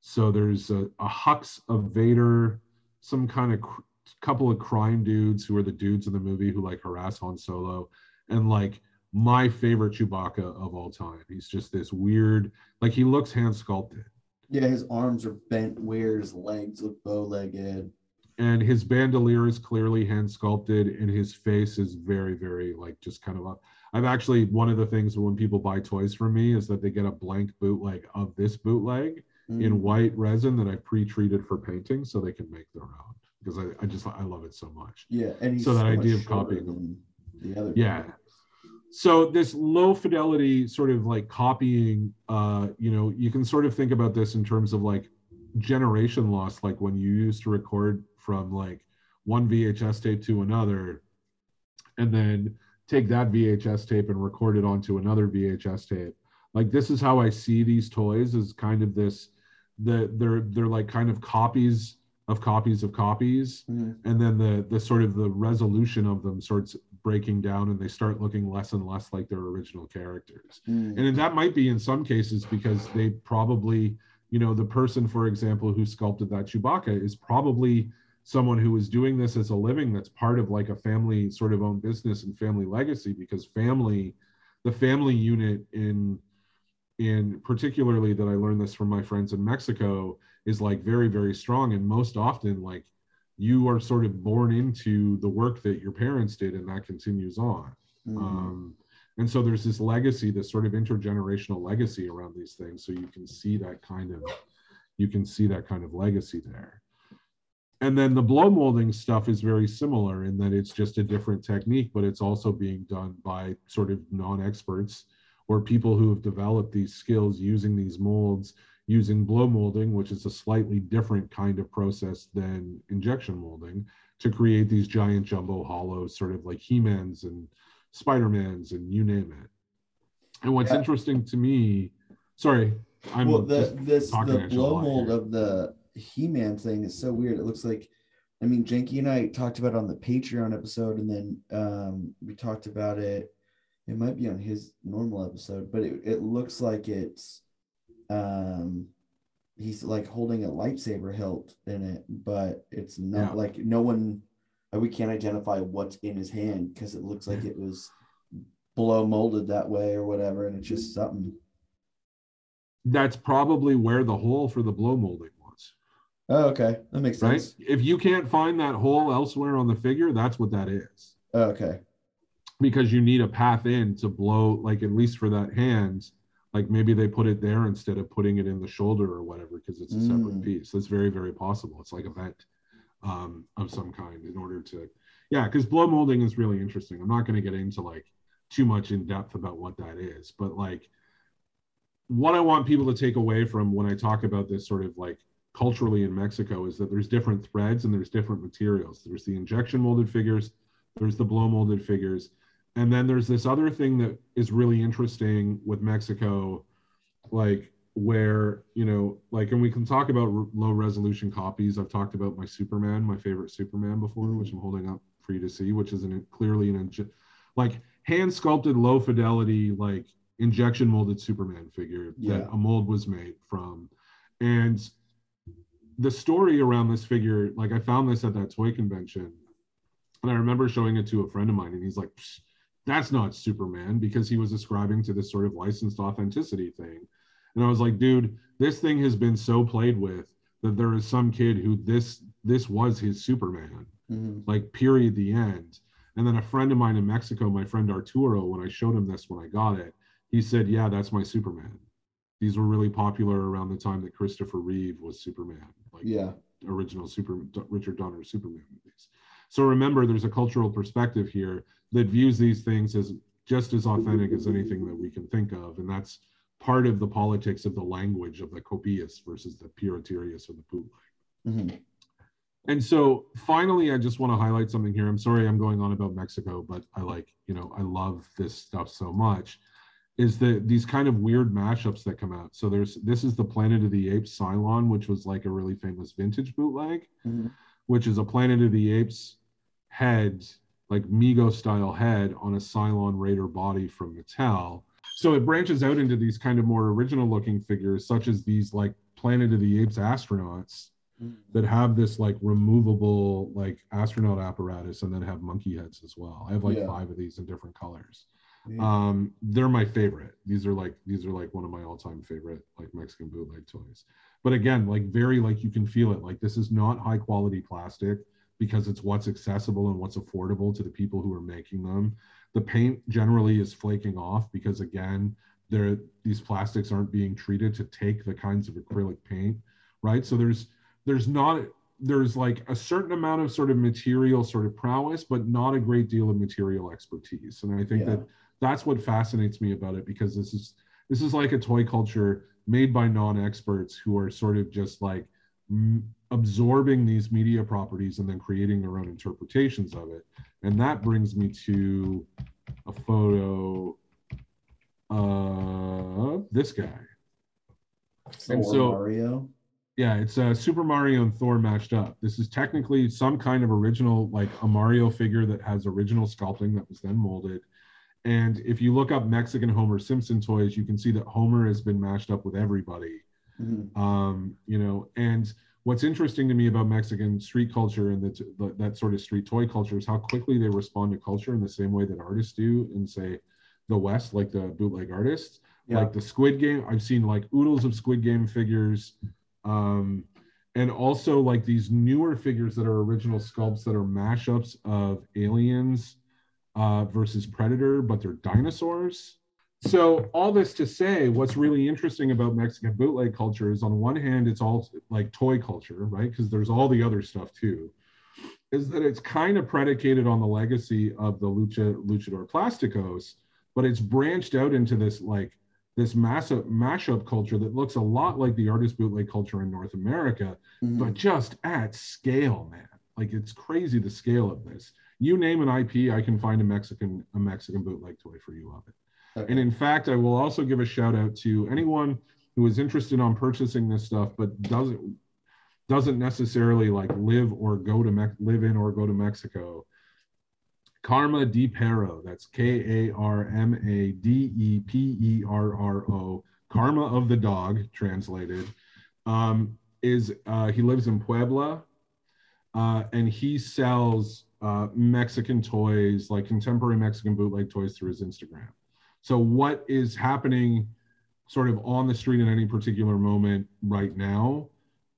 So there's a, a Hux, a Vader, some kind of cr- couple of crime dudes who are the dudes in the movie who like harass Han Solo, and like my favorite Chewbacca of all time. He's just this weird, like he looks hand sculpted, Yeah, his arms are bent weird. His legs look bow-legged. and his bandolier is clearly hand sculpted, and his face is very, very like just kind of a. I've actually one of the things when people buy toys from me is that they get a blank bootleg of this bootleg Mm. in white resin that I pre-treated for painting so they can make their own because I, I just I love it so much. Yeah, and he's So that idea of copying than the other. Yeah. So this low fidelity sort of like copying, uh, you know, you can sort of think about this in terms of like generation loss like when you used to record from like one VHS tape to another and then take that VHS tape and record it onto another VHS tape. Like this is how I see these toys as kind of this the they're they're like kind of copies of copies of copies Mhm. and then the the sort of the resolution of them starts breaking down and they start looking less and less like their original characters Mm. and that might be in some cases because they probably you know the person for example who sculpted that chewbacca is probably someone who is doing this as a living that's part of like a family sort of own business and family legacy because family the family unit in in particularly that i learned this from my friends in mexico is like very very strong. And most often like you are sort of born into the work that your parents did and that continues on. Mhm. um, and so there's this legacy this sort of intergenerational legacy around these things. So you can see that kind of you can see that kind of legacy there and then the blow molding stuff is very similar in that it's just a different technique but it's also being done by sort of non-experts or people who have developed these skills using these molds using blow molding which is a slightly different kind of process than injection molding to create these giant jumbo hollows sort of like he-mans and spider-mans and you name it and what's Yeah. interesting to me sorry i'm well, the this the at you a blow mold here. of the He-Man thing is so weird. It looks like, I mean, Janky and I talked about it on the Patreon episode, and then um, we talked about it. It might be on his normal episode, but it, it looks like it's um he's like holding a lightsaber hilt in it, but it's not Yeah. like no one uh, we can't identify what's in his hand because it looks like it was blow molded that way or whatever, and it's just something. that's probably where the hole for the blow molding Oh, okay, that makes sense. right if you can't find that hole elsewhere on the figure that's what that is Oh, okay. because you need a path in to blow like at least for that hand like maybe they put it there instead of putting it in the shoulder or whatever because it's a separate Mm. piece that's very very possible it's like a vent um, of some kind in order to yeah because blow molding is really interesting i'm not going to get into like too much in depth about what that is but like what i want people to take away from when i talk about this sort of like culturally in mexico is that there's different threads and there's different materials. There's the injection molded figures there's the blow molded figures and then there's this other thing that is really interesting with mexico like where you know like and we can talk about r- low resolution copies. I've talked about my superman my favorite superman before which i'm holding up for you to see which is an clearly an inje- like hand sculpted low fidelity like injection molded superman figure Yeah. that a mold was made from. And the story around this figure like i found this at that toy convention and i remember showing it to a friend of mine and he's like "Psh, that's not superman because he was ascribing to this sort of licensed authenticity thing. And i was like dude this thing has been so played with that there is some kid who this this was his superman Mhm. like period the end. And then a friend of mine in mexico my friend arturo when i showed him this when i got it he said yeah that's my superman. These were really popular around the time that christopher reeve was superman like Yeah. original super richard donner superman movies so remember there's a cultural perspective here that views these things as just as authentic as anything that we can think of and that's part of the politics of the language of the copias versus the piraterías or the bootleg Mhm. and so finally, I just want to highlight something here. I'm sorry I'm going on about Mexico, but I like, you know, I love this stuff so much. Is the these kind of weird mashups that come out. So there's this is the Planet of the Apes Cylon, which was like a really famous vintage bootleg, Mhm. which is a Planet of the Apes head, like Mego style head on a Cylon Raider body from Mattel. So it branches out into these kind of more original looking figures, such as these like Planet of the Apes astronauts that have this like removable like astronaut apparatus and then have monkey heads as well. I have like Yeah. five of these in different colors. Um, they're my favorite. These are like these are like one of my all-time favorite like Mexican bootleg toys. But again, like very like you can feel it. Like this is not high quality plastic because it's what's accessible and what's affordable to the people who are making them. The paint generally is flaking off because again, there these plastics aren't being treated to take the kinds of acrylic paint, right? So there's there's not there's like a certain amount of sort of material sort of prowess but not a great deal of material expertise and i think Yeah. that that's what fascinates me about it because this is this is like a toy culture made by non-experts who are sort of just like mm, absorbing these media properties and then creating their own interpretations of it. And that brings me to a photo of this guy. And so- Mario. Yeah, it's uh, Super Mario and Thor matched up. This is technically some kind of original, like a Mario figure that has original sculpting that was then molded. And if you look up Mexican Homer Simpson toys, you can see that Homer has been mashed up with everybody. Mhm. Um, you know, and what's interesting to me about Mexican street culture and that that sort of street toy culture is how quickly they respond to culture in the same way that artists do in say the West, like the bootleg artists Yeah. like the Squid Game. I've seen like oodles of Squid Game figures, um, and also like these newer figures that are original sculpts that are mashups of aliens uh, versus Predator, but they're dinosaurs. So all this to say, what's really interesting about Mexican bootleg culture is on one hand, it's all like toy culture, right? Because there's all the other stuff too. Is that it's kind of predicated on the legacy of the lucha luchador plasticos, but it's branched out into this like this massive mashup culture that looks a lot like the artist bootleg culture in North America, Mhm. but just at scale, man. Like it's crazy the scale of this. You name an IP, I can find a Mexican a Mexican bootleg toy for you of it. Okay. And in fact, I will also give a shout out to anyone who is interested on purchasing this stuff, but doesn't doesn't necessarily like live or go to Mex- live in or go to Mexico. Karma De Perro, that's K A R M A D E P E R R O, Karma of the Dog, translated, um, is uh, he lives in Puebla, uh, and he sells uh, Mexican toys, like contemporary Mexican bootleg toys, through his Instagram. So, what is happening sort of on the street in any particular moment right now?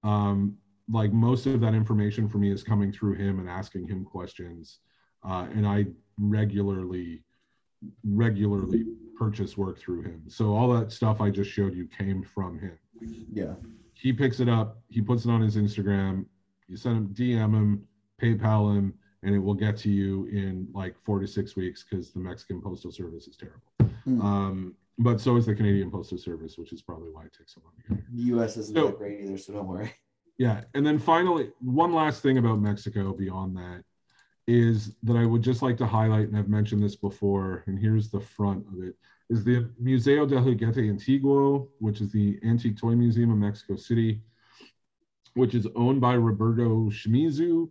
Um, like most of that information for me is coming through him and asking him questions. Uh, and I regularly, regularly purchase work through him. So, all that stuff I just showed you came from him yeah. he picks it up, he puts it on his Instagram, you send him DM him, PayPal him, and it will get to you in like four to six weeks because the Mexican postal service is terrible. Hmm. Um, but so is the Canadian postal service, which is probably why it takes so long to get here. The U.S. isn't So- that great either, so don't worry. Yeah, and then finally, one last thing about Mexico beyond that is that I would just like to highlight, and I've mentioned this before, and here's the front of it, is the Museo del Juguete Antiguo, which is the Antique Toy Museum of Mexico City, which is owned by Roberto Shimizu,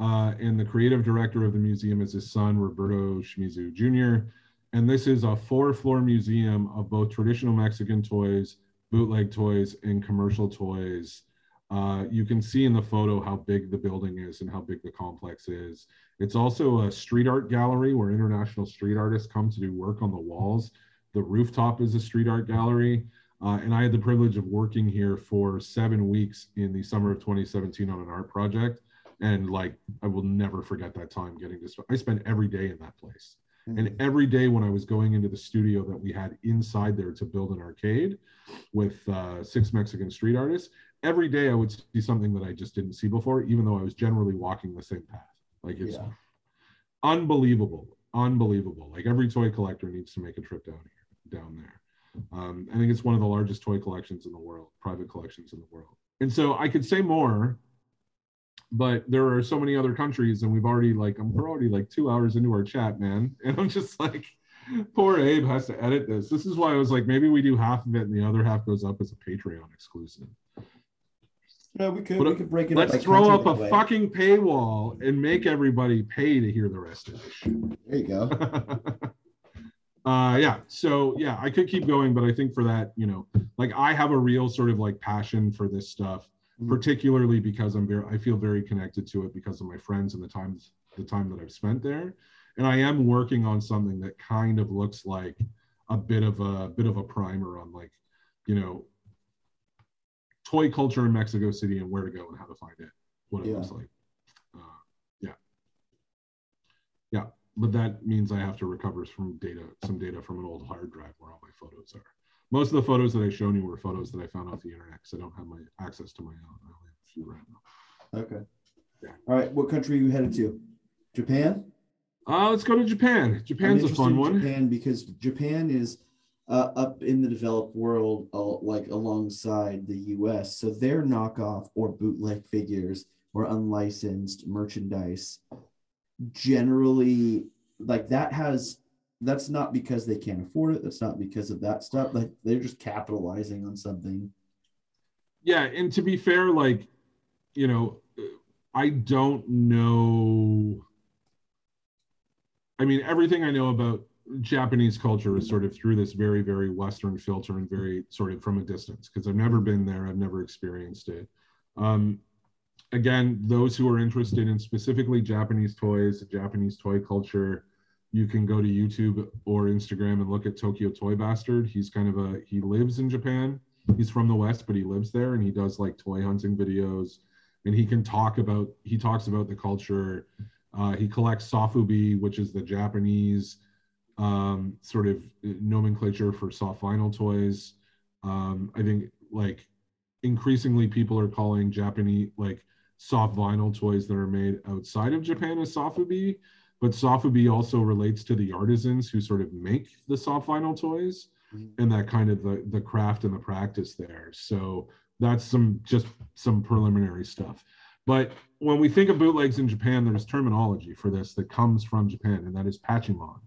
uh, and the creative director of the museum is his son, Roberto Shimizu Jr. And this is a four-floor museum of both traditional Mexican toys, bootleg toys, and commercial toys. Uh, you can see in the photo how big the building is and how big the complex is. It's also a street art gallery where international street artists come to do work on the walls. The rooftop is a street art gallery. Uh, and I had the privilege of working here for seven weeks in the summer of 2017 on an art project. And like, I will never forget that time getting this. I spent every day in that place. And every day when I was going into the studio that we had inside there to build an arcade with uh, six Mexican street artists, every day I would see something that I just didn't see before, even though I was generally walking the same path. Like it's Yeah. unbelievable, unbelievable. Like every toy collector needs to make a trip down here, down there. Um, I think it's one of the largest toy collections in the world, private collections in the world. And so I could say more, but there are so many other countries, and we've already like I'm we're already like two hours into our chat, man, and I'm just like, poor Abe has to edit this. This is why I was like, maybe we do half of it, and the other half goes up as a Patreon exclusive. yeah we could What we could break it Let's up. throw up a way. fucking paywall and make everybody pay to hear the rest of this. There you go. uh yeah so yeah i could keep going but i think for that you know like i have a real sort of like passion for this stuff Mhm. particularly because i'm very i feel very connected to it because of my friends and the times the time that i've spent there and i am working on something that kind of looks like a bit of a bit of a primer on like you know toy culture in mexico city and where to go and how to find it what it Yeah. looks like uh, yeah yeah but that means I have to recover from data, some data from an old hard drive where all my photos are. Most of the photos that I shown you were photos that I found off the internet because I don't have my access to my own. I only have a few random. Okay. Yeah. All right. What country are you headed to? Japan? Uh, let's go to Japan. Japan's a fun one. Japan because Japan is uh, up in the developed world, uh, like alongside the U.S. So their knockoff or bootleg figures or unlicensed merchandise generally like that has that's not because they can't afford it. That's not because of that stuff. Like they're just capitalizing on something. Yeah, and to be fair, like, you know, I don't know. I mean, everything I know about Japanese culture is sort of through this very, very Western filter and very sort of from a distance because I've never been there, I've never experienced it. Um, again, those who are interested in specifically Japanese toys, Japanese toy culture, you can go to YouTube or Instagram and look at Tokyo Toy Bastard. He's kind of a he lives in Japan. He's from the West, but he lives there and he does like toy hunting videos. And he can talk about he talks about the culture. Uh, he collects sofubi, which is the Japanese um, sort of nomenclature for soft vinyl toys. Um, I think like increasingly people are calling Japanese like soft vinyl toys that are made outside of Japan as sofubi but sofubi also relates to the artisans who sort of make the soft vinyl toys Mm-hmm. and that kind of the, the craft and the practice there so that's some just some preliminary stuff but when we think of bootlegs in japan there's terminology for this that comes from japan and that is pachimon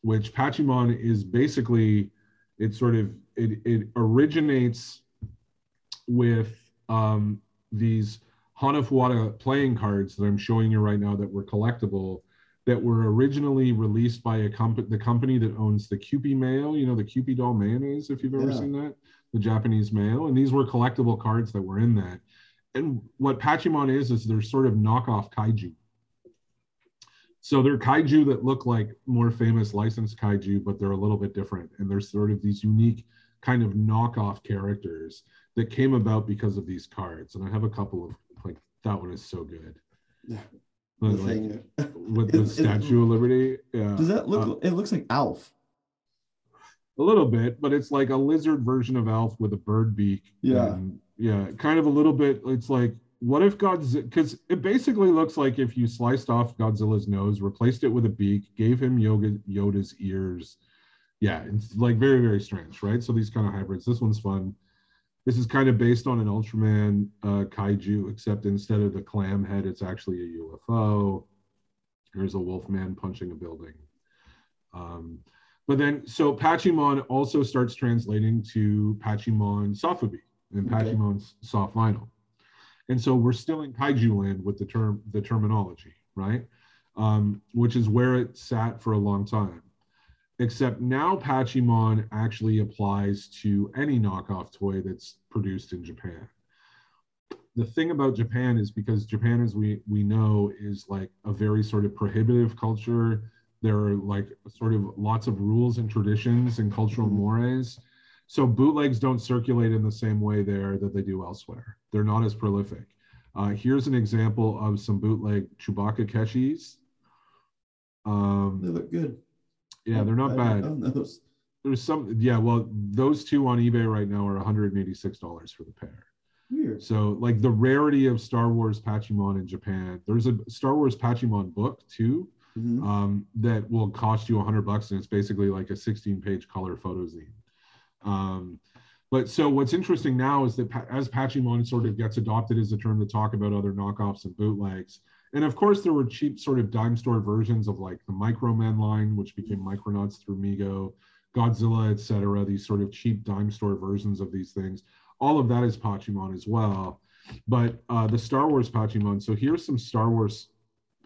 which pachimon is basically it sort of it, it originates with um, these hanafuda playing cards that i'm showing you right now that were collectible that were originally released by a company, the company that owns the Kewpie Mayo, you know, the Kewpie doll mayonnaise, if you've ever Yeah. seen that, the Japanese mayo. And these were collectible cards that were in that. And what Pachimon is, is they're sort of knockoff kaiju. So they're kaiju that look like more famous licensed kaiju, but they're a little bit different. And they're sort of these unique kind of knockoff characters that came about because of these cards. And I have a couple of like that one is so good. Yeah. The like, thing. with the It- it- Statue of Liberty. Yeah. Does that look? Uh, it looks like Alf. a little bit, but it's like a lizard version of Alf with a bird beak. Yeah. And, yeah, kind of a little bit. It's like, what if Godzilla? Because it basically looks like if you sliced off Godzilla's nose, replaced it with a beak, gave him Yoga, Yoda's ears. Yeah, it's like very, very strange, right? So these kind of hybrids. This one's fun. This is kind of based on an Ultraman uh, kaiju, except instead of the clam head, it's actually a UFO. There's a Wolfman punching a building. Um, but then, so Pachimon also starts translating to Pachimon Sofubi and Okay. Pachimon's soft vinyl. And so we're still in kaiju land with the term, the terminology, right? Um, which is where it sat for a long time. Except now Pachimon actually applies to any knockoff toy that's produced in Japan. The thing about Japan is because Japan, as we we know, is like a very sort of prohibitive culture there are like sort of lots of rules and traditions and cultural Mhm. mores so bootlegs don't circulate in the same way there that they do elsewhere they're not as prolific uh, here's an example of some bootleg chewbacca keshis They um, look good. Yeah they're not I bad those. there's some yeah well those two on ebay right now are 186 dollars for the pair Weird. so like the rarity of star wars pachimon in japan there's a star wars pachimon book too Mhm. um, that will cost you hundred bucks, and it's basically like a 16 page color photo zine. Um, but so what's interesting now is that as Pachimon sort of gets adopted as a term to talk about other knockoffs and bootlegs, and of course there were cheap sort of dime store versions of like the Microman line, which became Micronauts through Mego, Godzilla, etc. These sort of cheap dime store versions of these things. All of that is Pachimon as well. But uh, the Star Wars Pachimon. So here's some Star Wars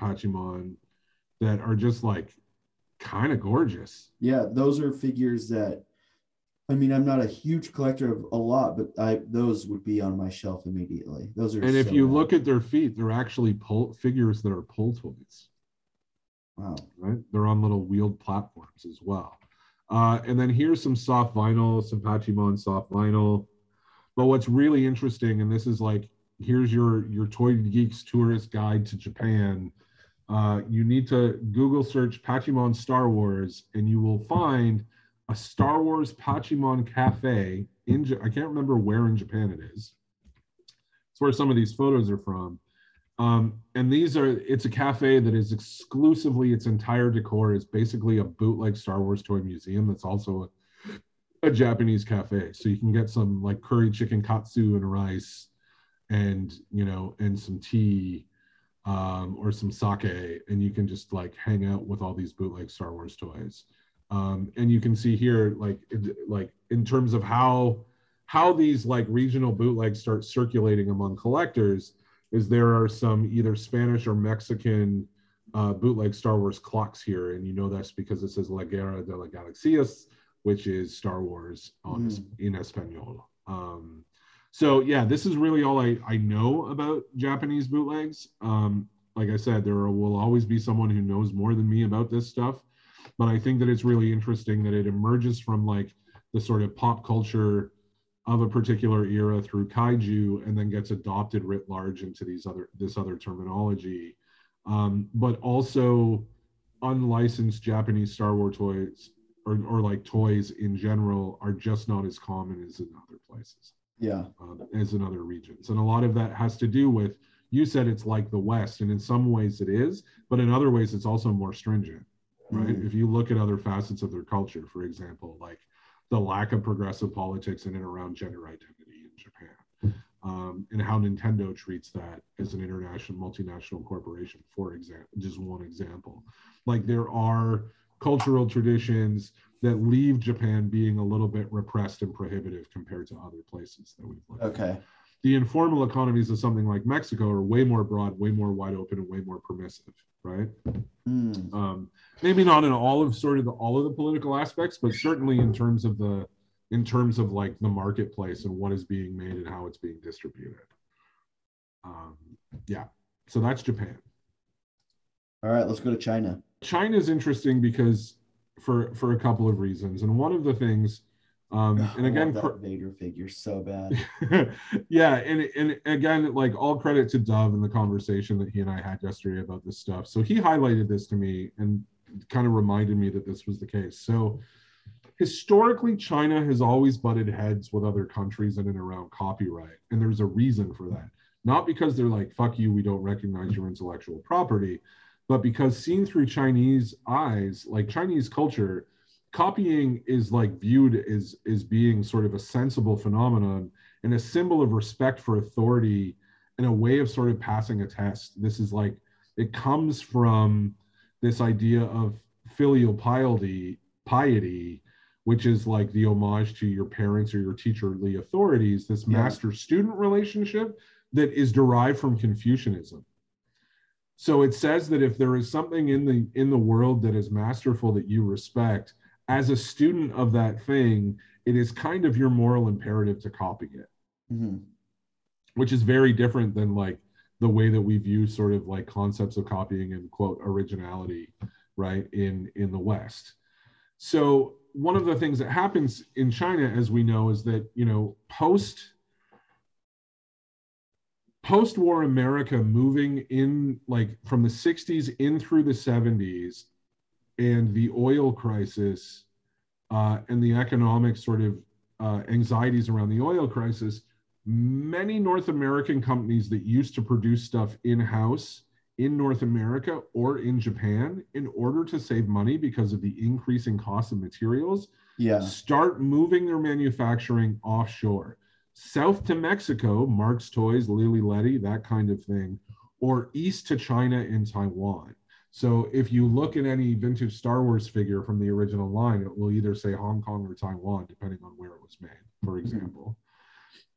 Pachimon that are just like kind of gorgeous. Yeah, those are figures that. I mean, I'm not a huge collector of a lot, but I those would be on my shelf immediately. Those are. And if so you nice. look at their feet, they're actually pull figures that are pull toys, wow, right? They're on little wheeled platforms as well. Uh, and then here's some soft vinyl, some Pachimon soft vinyl. But what's really interesting, and this is like, here's your your Toy Geeks tourist guide to Japan. Uh, you need to Google search Pachimon Star Wars, and you will find a Star Wars Pachimon cafe in I can't remember where in Japan it is. It's where some of these photos are from. Um, and these are. It's a cafe that is exclusively its entire decor is basically a bootleg Star Wars toy museum. That's also a a Japanese cafe. So you can get some like curry chicken katsu and rice and, you know, and some tea um, or some sake, and you can just like hang out with all these bootleg Star Wars toys. Um, and you can see here, like, like in terms of how how these like regional bootlegs start circulating among collectors, is there are some either Spanish or Mexican uh, bootleg Star Wars clocks here, and you know that's because it says La Guerra de las Galaxias, which is Star Wars on Mm. in Espanol. Um, so yeah, this is really all I, I know about Japanese bootlegs. Um, like I said, there will always be someone who knows more than me about this stuff, but I think that it's really interesting that it emerges from like the sort of pop culture of a particular era through kaiju and then gets adopted writ large into these other this other terminology. Um, but also unlicensed Japanese Star Wars toys or, or like toys in general are just not as common as in other places Yeah. um, as in other regions. And a lot of that has to do with, you said it's like the West, and in some ways it is, but in other ways it's also more stringent, right? Mhm. If you look at other facets of their culture, for example, like the lack of progressive politics in and around gender identity in Japan, um, and how Nintendo treats that as an international multinational corporation, for example, just one example. Like there are cultural traditions that leave Japan being a little bit repressed and prohibitive compared to other places that we've lived. Okay. The informal economies of something like Mexico are way more broad, way more wide open, and way more permissive, right? Mm. Um, maybe not in all of sort of the, all of the political aspects, but certainly in terms of the in terms of like the marketplace and what is being made and how it's being distributed. Um, yeah, so that's Japan. All right, let's go to China. China is interesting because for for a couple of reasons, and one of the things, um, and again, that Vader figure so bad. yeah, and and again, like all credit to Dov and the conversation that he and I had yesterday about this stuff. So he highlighted this to me and kind of reminded me that this was the case. So historically, China has always butted heads with other countries in and around copyright, and there's a reason for that. Not because they're like "fuck you," we don't recognize your intellectual property, but because seen through Chinese eyes, like Chinese culture, copying is like viewed as as being sort of a sensible phenomenon and a symbol of respect for authority and a way of sort of passing a test. This is like it comes from this idea of filial piety, piety, which is like the homage to your parents or your teacherly authorities, this Yeah. master-student relationship that is derived from Confucianism. So it says that if there is something in the in the world that is masterful that you respect, as a student of that thing, it is kind of your moral imperative to copy it Mhm. which is very different than like the way that we view sort of like concepts of copying and quote originality right in in the west so one of the things that happens in china as we know is that you know post post-war america moving in like from the 60s in through the 70s and the oil crisis uh, and the economic sort of uh, anxieties around the oil crisis many North American companies that used to produce stuff in house in North America or in Japan in order to save money because of the increasing cost of materials Yeah. start moving their manufacturing offshore south to Mexico, Marx Toys, Lili Ledy, that kind of thing, or east to China and Taiwan. So if you look at any vintage Star Wars figure from the original line, it will either say Hong Kong or Taiwan, depending on where it was made, for mm-hmm. example.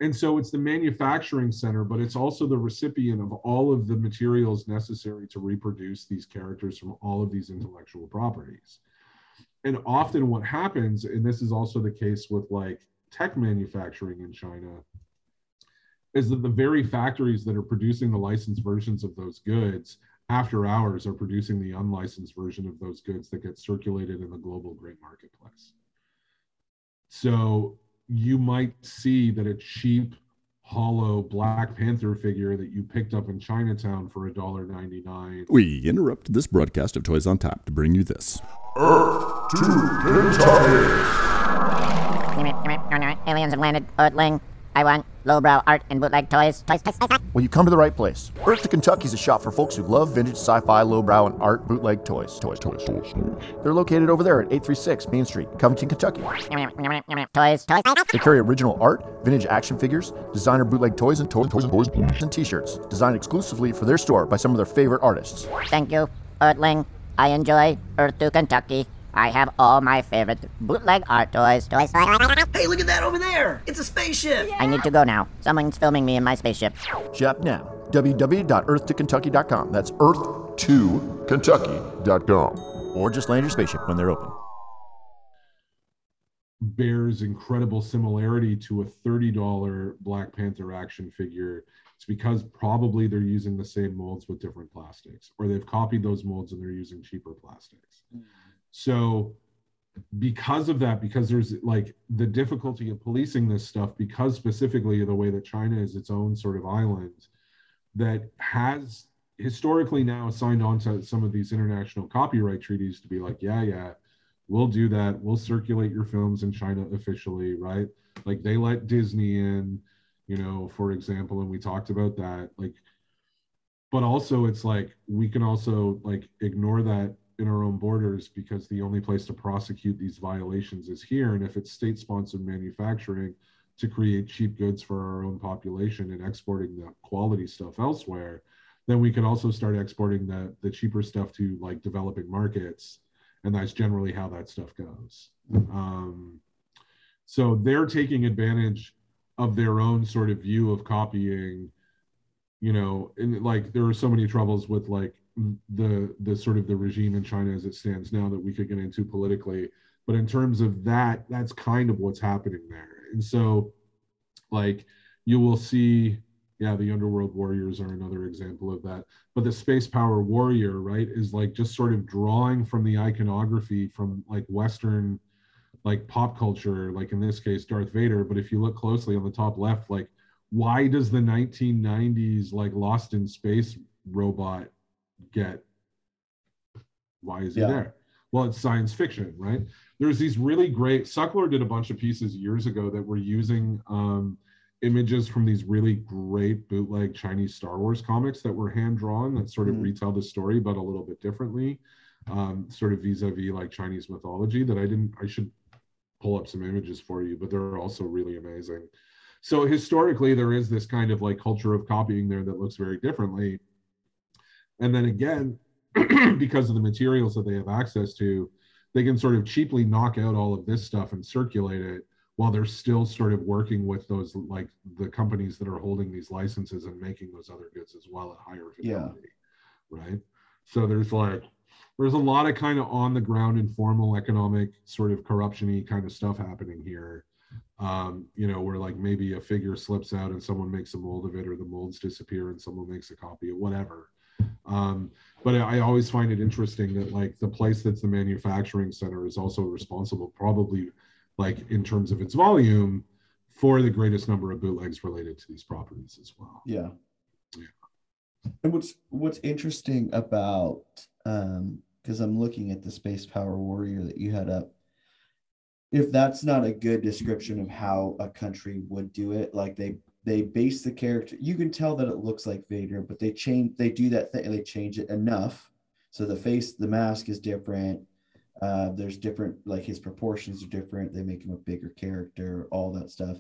And so it's the manufacturing center, but it's also the recipient of all of the materials necessary to reproduce these characters from all of these intellectual properties. And often what happens, and this is also the case with like tech manufacturing in China, is that the very factories that are producing the licensed versions of those goods after hours are producing the unlicensed version of those goods that get circulated in the global great marketplace. So you might see that a cheap, hollow Black Panther figure that you picked up in Chinatown for $1.99 We interrupt this broadcast of Toys on Tap to bring you this. Earth to Kentucky. Aliens have landed. Earthling. I want lowbrow art and bootleg toys. Toys, toys, toys, toys. Well, you come to the right place. Earth to Kentucky is a shop for folks who love vintage sci-fi, lowbrow, and art bootleg toys. Toys, toys, toys. They're located over there at 836 Main Street, Covington, Kentucky. Toys, toys, toys. They carry original art, vintage action figures, designer bootleg toys, and toys, toys, toys, and t-shirts designed exclusively for their store by some of their favorite artists. Thank you, Earthling. I enjoy Earth to Kentucky. I have all my favorite bootleg art toys. Toys, toys, toys, toys. Hey, look at that over there! It's a spaceship! I need to go now. Someone's filming me in my spaceship. Shop now. www.earth2kentucky.com. That's earth2kentucky.com. Or just land your spaceship when they're open. bears incredible similarity to a $30 Black Panther action figure. It's because probably they're using the same molds with different plastics, or they've copied those molds and they're using cheaper plastics. Hmm. So, because of that, because there's like the difficulty of policing this stuff, because specifically the way that China is its own sort of island that has historically now signed on to some of these international copyright treaties to be like, yeah, yeah, we'll do that. We'll circulate your films in China officially, right? Like they let Disney in, you know, for example, and we talked about that. Like, but also it's like we can also like ignore that in our own borders because the only place to prosecute these violations is here. And if it's state sponsored manufacturing to create cheap goods for our own population and exporting the quality stuff elsewhere, then we can also start exporting the, the cheaper stuff to like developing markets and that's generally how that stuff goes. Um, so they're taking advantage of their own sort of view of copying. You know, and like there are so many troubles with like the the sort of the regime in China as it stands now that we could get into politically. But in terms of that, that's kind of what's happening there. And so, like, you will see yeah the underworld warriors are another example of that but the space power warrior right is like just sort of drawing from the iconography from like western like pop culture like in this case darth vader but if you look closely on the top left like why does the 1990s like lost in space robot get why is he there well it's science fiction right there's these really great suckler did a bunch of pieces years ago that were using um images from these really great bootleg Chinese Star Wars comics that were hand drawn that sort of Mhm. retell the story, but a little bit differently, um, sort of vis-a-vis like Chinese mythology. That I didn't. I should pull up some images for you, but they're also really amazing. So historically, there is this kind of like culture of copying there that looks very differently. And then again, because of the materials that they have access to, they can sort of cheaply knock out all of this stuff and circulate it while they're still sort of working with those like the companies that are holding these licenses and making those other goods as well at higher Yeah. fidelity right? So there's like there's a lot of kind of on the ground informal economic sort of corruption-y kind of stuff happening here. Um, you know where like maybe a figure slips out and someone makes a mold of it or the molds disappear and someone makes a copy of whatever um, but I always find it interesting that like the place that's the manufacturing center is also responsible probably like in terms of its volume for the greatest number of bootlegs related to these properties as well. Yeah. Yeah. And what's what's interesting about um because I'm looking at the space power warrior that you had up. If that's not a good description of how a country would do it, like they they base the character, you can tell that it looks like Vader, but they change they do that thing, they change it enough. So the face, the mask is different. Uh, there's different, like his proportions are different. They make him a bigger character, all that stuff.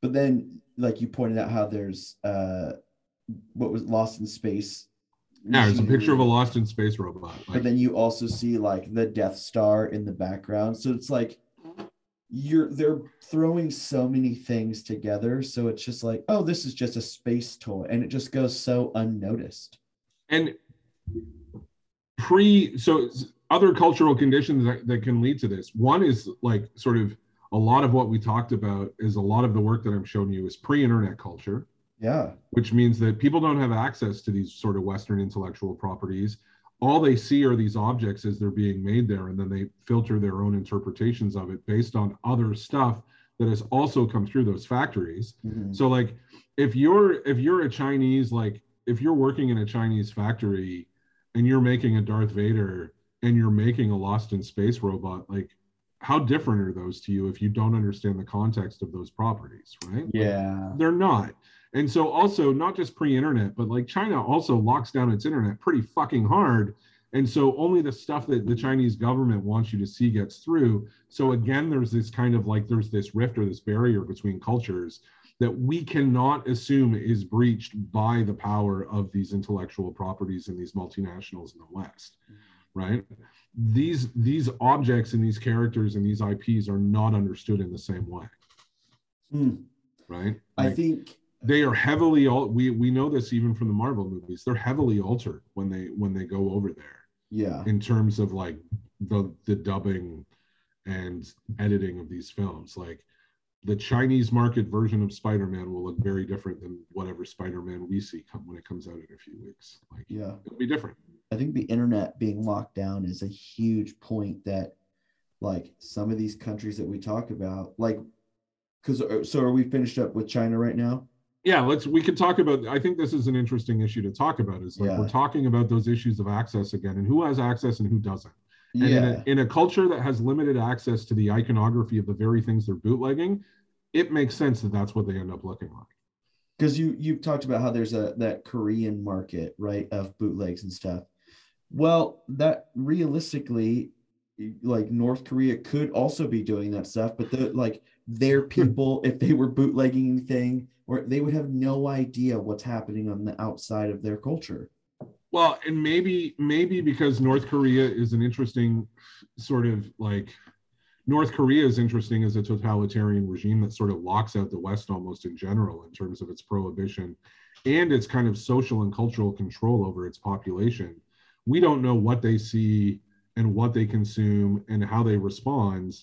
But then, like you pointed out, how there's uh, what was Lost in Space. Yeah, it's a picture of a lost in space robot. But then you also see like the Death Star in the background. So it's like you're they're throwing so many things together. So it's just like, oh, this is just a space toy, and it just goes so unnoticed. and pre so other cultural conditions that, that can lead to this. One is like sort of a lot of what we talked about is a lot of the work that I'm showing you is pre-internet culture. Yeah. which means that people don't have access to these sort of Western intellectual properties. All they see are these objects as they're being made there, and then they filter their own interpretations of it based on other stuff that has also come through those factories. Mhm. So, like, if you're if you're a Chinese, like, if you're working in a Chinese factory and you're making a Darth Vader and you're making a Lost in Space robot, like, how different are those to you if you don't understand the context of those properties, right? Yeah. They're not. And so also not just pre-internet, but like China also locks down its internet pretty fucking hard. And so only the stuff that the Chinese government wants you to see gets through. So again, there's this kind of like there's this rift or this barrier between cultures that we cannot assume is breached by the power of these intellectual properties and these multinationals in the West, right? These these objects and these characters and these IPs are not understood in the same way, Hmm. right? I Like, think they are heavily al- we we know this even from the Marvel movies. They're heavily altered when they when they go over there yeah. in terms of like the the dubbing and editing of these films. Like the Chinese market version of Spider-Man will look very different than whatever Spider-Man we see come when it comes out in a few weeks. Like Yeah. it'll be different. I think the internet being locked down is a huge point that like some of these countries that we talk about, like because uh, so are we finished up with China right now? Yeah, let's we could talk about I think this is an interesting issue to talk about is like Yeah. we're talking about those issues of access again and who has access and who doesn't. And in, Yeah. a, in a culture that has limited access to the iconography of the very things they're bootlegging, it makes sense that that's what they end up looking like. because you you've talked about how there's a that Korean market, right, of bootlegs and stuff. Well, that realistically, like North Korea could also be doing that stuff, but the like their hmm. people, if they were bootlegging anything, or they would have no idea what's happening on the outside of their culture. Well, and maybe maybe because North Korea is an interesting sort of like North Korea is interesting as a totalitarian regime that sort of locks out the West almost in general in terms of its prohibition and its kind of social and cultural control over its population. We don't know what they see and what they consume and how they respond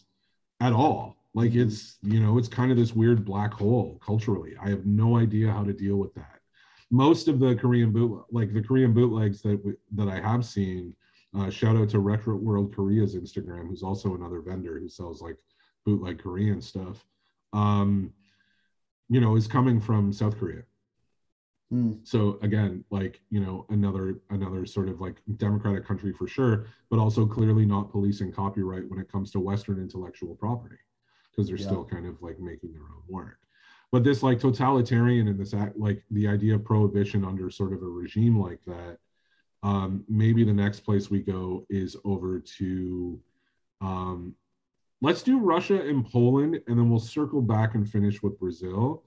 at all. Like it's, you know, it's kind of this weird black hole culturally. I have no idea how to deal with that most of the Korean boot like the Korean bootlegs that we, that I have seen. Uh, shout out to Retro World Korea's Instagram, who's also another vendor who sells like bootleg Korean stuff. Um, you know, is coming from South Korea. Hmm. So again, like you know, another another sort of like democratic country for sure, but also clearly not policing copyright when it comes to Western intellectual property, because they're Yeah. still kind of like making their own work. But this like totalitarian and this act like the idea of prohibition under sort of a regime like that um, maybe the next place we go is over to um, let's do russia and poland and then we'll circle back and finish with brazil.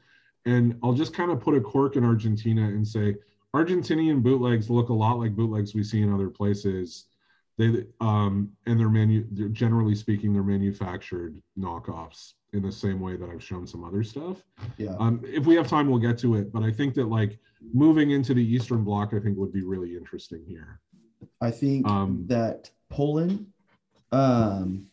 And i'll just kind of put a cork in argentina and say argentinian bootlegs look a lot like bootlegs we see in other places they um and they're manu they're generally speaking they're manufactured knockoffs in the same way that i've shown some other stuff Yeah. um, if we have time, we'll get to it. But I think that like moving into the Eastern Bloc, I think would be really interesting here. I think Um, that Poland, um,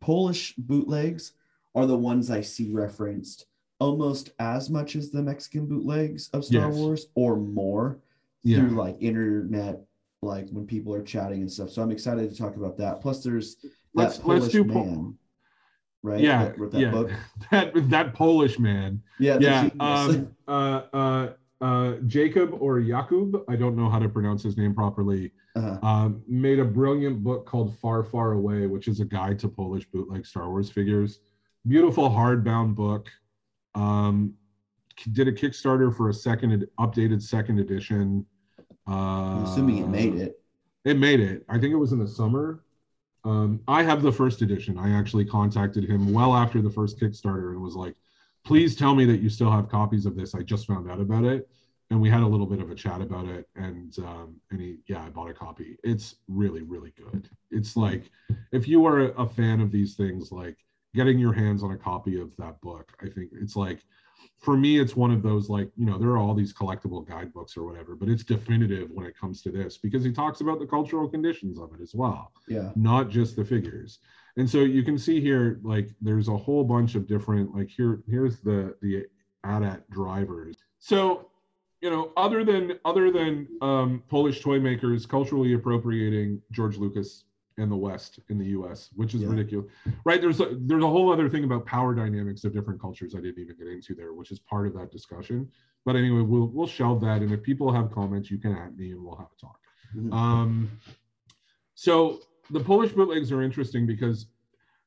Polish bootlegs are the ones I see referenced almost as much as the Mexican bootlegs of Star Yes. Wars, or more Yeah. through like internet, like when people are chatting and stuff. So I'm excited to talk about that. Plus, there's that Let's- Polish let's do man, right? Yeah, that wrote that yeah. book. That that Polish man. Yeah, Yeah. Um, uh, uh, uh, Jacob or Jakub, I don't know how to pronounce his name properly. Uh-huh. Um, made a brilliant book called Far Far Away, which is a guide to Polish bootleg Star Wars figures. Beautiful hardbound book. Um, did a Kickstarter for a second updated second edition. Uh, I'm assuming it made it. It made it. I think it was in the summer. Um, I have the first edition. I actually contacted him well after the first Kickstarter and was like, please tell me that you still have copies of this. I just found out about it. And we had a little bit of a chat about it. And um, and he, yeah, I bought a copy. It's really, really good. It's like if you are a fan of these things, like getting your hands on a copy of that book, I think it's like for me, it's one of those like, you know, there are all these collectible guidebooks or whatever, but it's definitive when it comes to this because he talks about the cultural conditions of it as well, Yeah. not just the figures. And so you can see here, like, there's a whole bunch of different, like, here, here's the the AT-AT drivers. So, you know, other than other than um, Polish toy makers culturally appropriating George Lucas and the West in the U.S., which is Yeah. ridiculous, right? There's a, there's a whole other thing about power dynamics of different cultures I didn't even get into there, which is part of that discussion. But anyway, we'll we'll shelve that, and if people have comments, you can at me, and we'll have a talk. Mhm. Um, so the Polish bootlegs are interesting because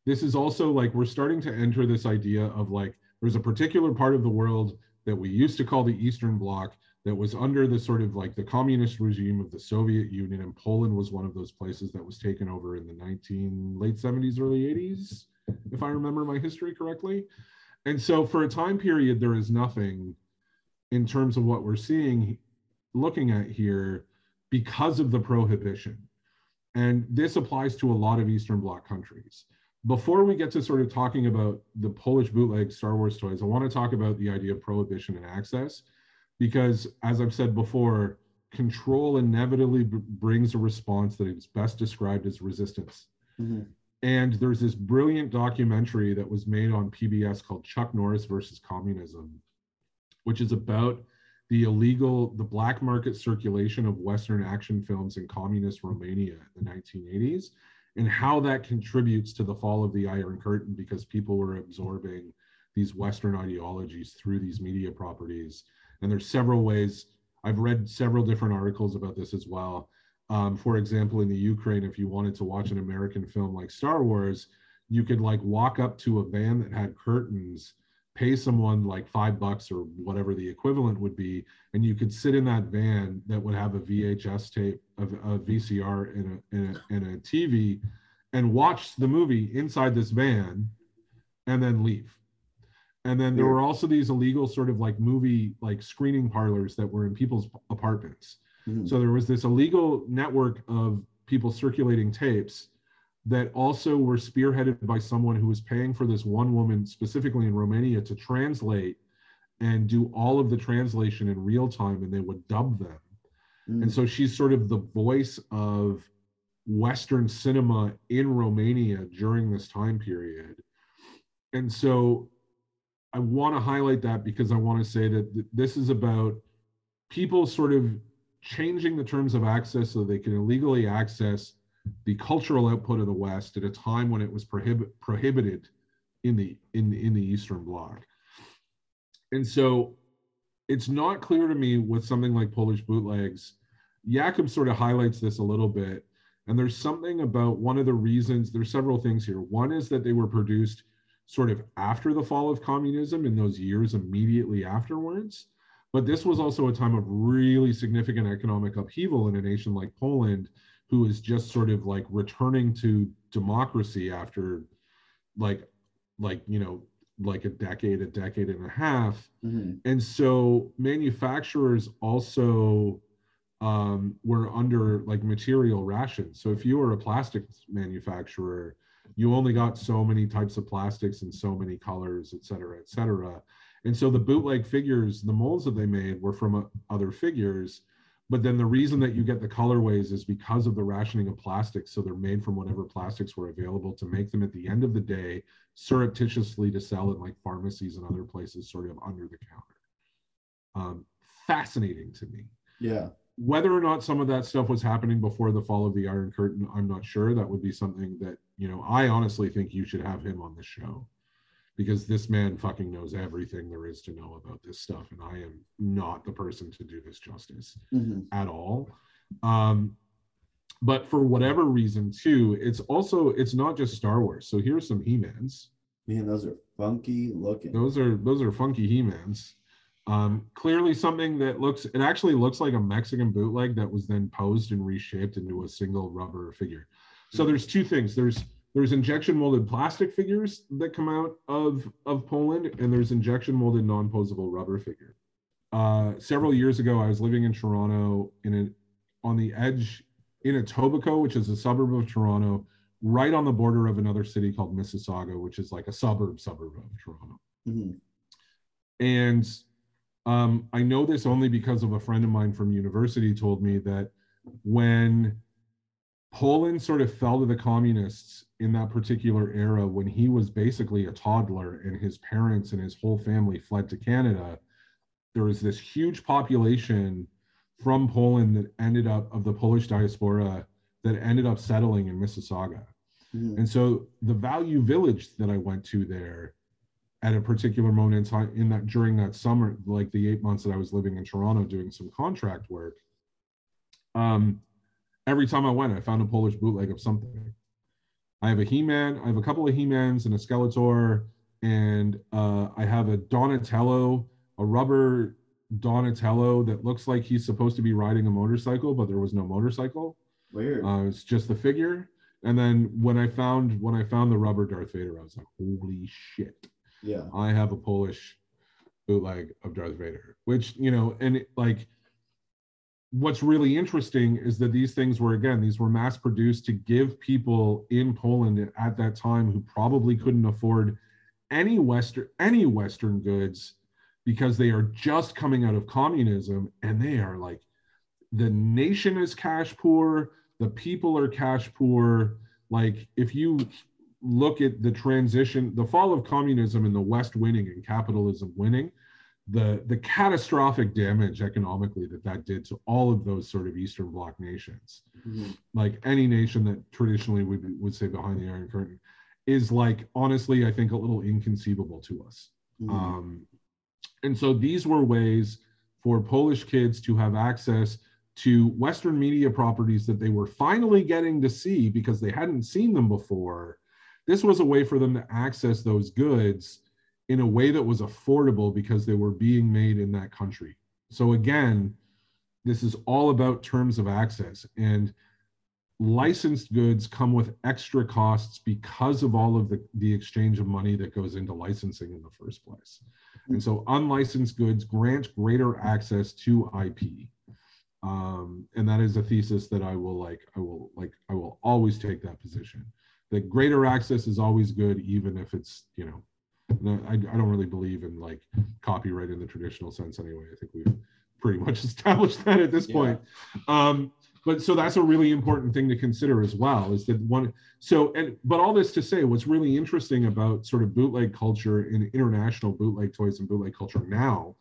this is also like we're starting to enter this idea of like there's a particular part of the world that we used to call the Eastern Bloc that was under the sort of like the communist regime of the Soviet Union, and Poland was one of those places that was taken over in the 19 late 70s, early 80s, if I remember my history correctly. And so for a time period, there is nothing in terms of what we're seeing, looking at here, because of the prohibition. And this applies to a lot of Eastern Bloc countries. Before we get to sort of talking about the Polish bootleg Star Wars toys, I want to talk about the idea of prohibition and access, because as I've said before, control inevitably b- brings a response that is best described as resistance. Mhm. And there's this brilliant documentary that was made on PBS called Chuck Norris versus Communism, which is about the illegal, the black market circulation of Western action films in communist Romania in the 1980s, and how that contributes to the fall of the Iron Curtain because people were absorbing these Western ideologies through these media properties. And there's several ways. I've read several different articles about this as well. Um, for example, in the Ukraine, if you wanted to watch an American film like Star Wars, you could like walk up to a van that had curtains, pay someone like five bucks or whatever the equivalent would be, and you could sit in that van that would have a VHS tape, of a VCR, and a, and a, and a TV, and watch the movie inside this van, and then leave. And then there were also these illegal sort of like movie like screening parlors that were in people's apartments. Mhm. So there was this illegal network of people circulating tapes that also were spearheaded by someone who was paying for this one woman, specifically in Romania, to translate and do all of the translation in real time, and they would dub them. Mm. And so she's sort of the voice of Western cinema in Romania during this time period. And so I want to highlight that because I want to say that th- this is about people sort of changing the terms of access so they can illegally access the cultural output of the West at a time when it was prohibit, prohibited in the in in the Eastern Bloc. And so it's not clear to me with something like Polish bootlegs. Jakub sort of highlights this a little bit. And there's something about one of the reasons, there's several things here. One is that they were produced sort of after the fall of communism in those years immediately afterwards. But this was also a time of really significant economic upheaval in a nation like Poland, who is just sort of like returning to democracy after like like you know like a decade a decade and a half Mhm. and so manufacturers also um, were under like material rations so if you were a plastics manufacturer you only got so many types of plastics and so many colors et cetera et cetera. And so the bootleg figures the molds that they made were from uh, other figures but then the reason that you get the colorways is because of the rationing of plastics. So they're made from whatever plastics were available to make them at the end of the day surreptitiously to sell in like pharmacies and other places sort of under the counter. Um, fascinating to me. Yeah. Whether or not some of that stuff was happening before the fall of the iron curtain i'm not sure. That would be something that you know i honestly think you should have him on the show. Because this man fucking knows everything there is to know about this stuff and i am not the person to do this justice Mhm. at all. Um but for whatever reason too it's also it's not just star wars. So here's some he-mans. Man, those are funky looking. those are those are funky he-mans um clearly something that looks it actually looks like a mexican bootleg that was then posed and reshaped into a single rubber figure so there's two things there's there's injection molded plastic figures that come out of of poland and there's injection molded non-posable rubber figure uh several years ago i was living in toronto in a on the edge in Etobicoke, which is a suburb of Toronto, right on the border of another city called Mississauga, which is like a suburb suburb of Toronto. Mhm. And um, I know this only because of a friend of mine from university told me that when Poland sort of fell to the communists in that particular era, when he was basically a toddler and his parents and his whole family fled to Canada, there was this huge population from Poland that ended up of the Polish diaspora that ended up settling in Mississauga. Mhm. And so the value village that I went to there at a particular moment in time in that during that summer, like the eight months that I was living in Toronto doing some contract work, um, every time I went, I found a Polish bootleg of something. I have a He-Man. I have a couple of He-Mans and a Skeletor, and uh, I have a Donatello, a rubber Donatello that looks like he's supposed to be riding a motorcycle, but there was no motorcycle. Weird. Uh, it's just the figure. And then when I found when I found the rubber Darth Vader, I was like, holy shit! Yeah. I have a Polish bootleg of Darth Vader, which you know, and it, like, what's really interesting is that these things were again these were mass produced to give people in Poland at that time who probably couldn't afford any western any western goods because they are just coming out of communism and they are like the nation is cash poor the people are cash poor like if you look at the transition the fall of communism and the west winning and capitalism winning the the catastrophic damage economically that that did to all of those sort of eastern bloc nations Mhm. like any nation that traditionally would would say behind the iron curtain is like honestly i think a little inconceivable to us Mhm. um, and so these were ways for Polish kids to have access to Western media properties that they were finally getting to see because they hadn't seen them before. This was a way for them to access those goods in a way that was affordable because they were being made in that country. So, again, this is all about terms of access. And licensed goods come with extra costs because of all of the, the exchange of money that goes into licensing in the first place. And so unlicensed goods grant greater access to IP. Um, and that is a thesis that I will like, I will like, I will always take that position. That greater access is always good, even if it's, you know, I, I don't really believe in like copyright in the traditional sense anyway. I think we've pretty much established that at this Yeah. point. Um, but so that's a really important thing to consider as well is that one so and but all this to say what's really interesting about sort of bootleg culture in international bootleg toys and bootleg culture now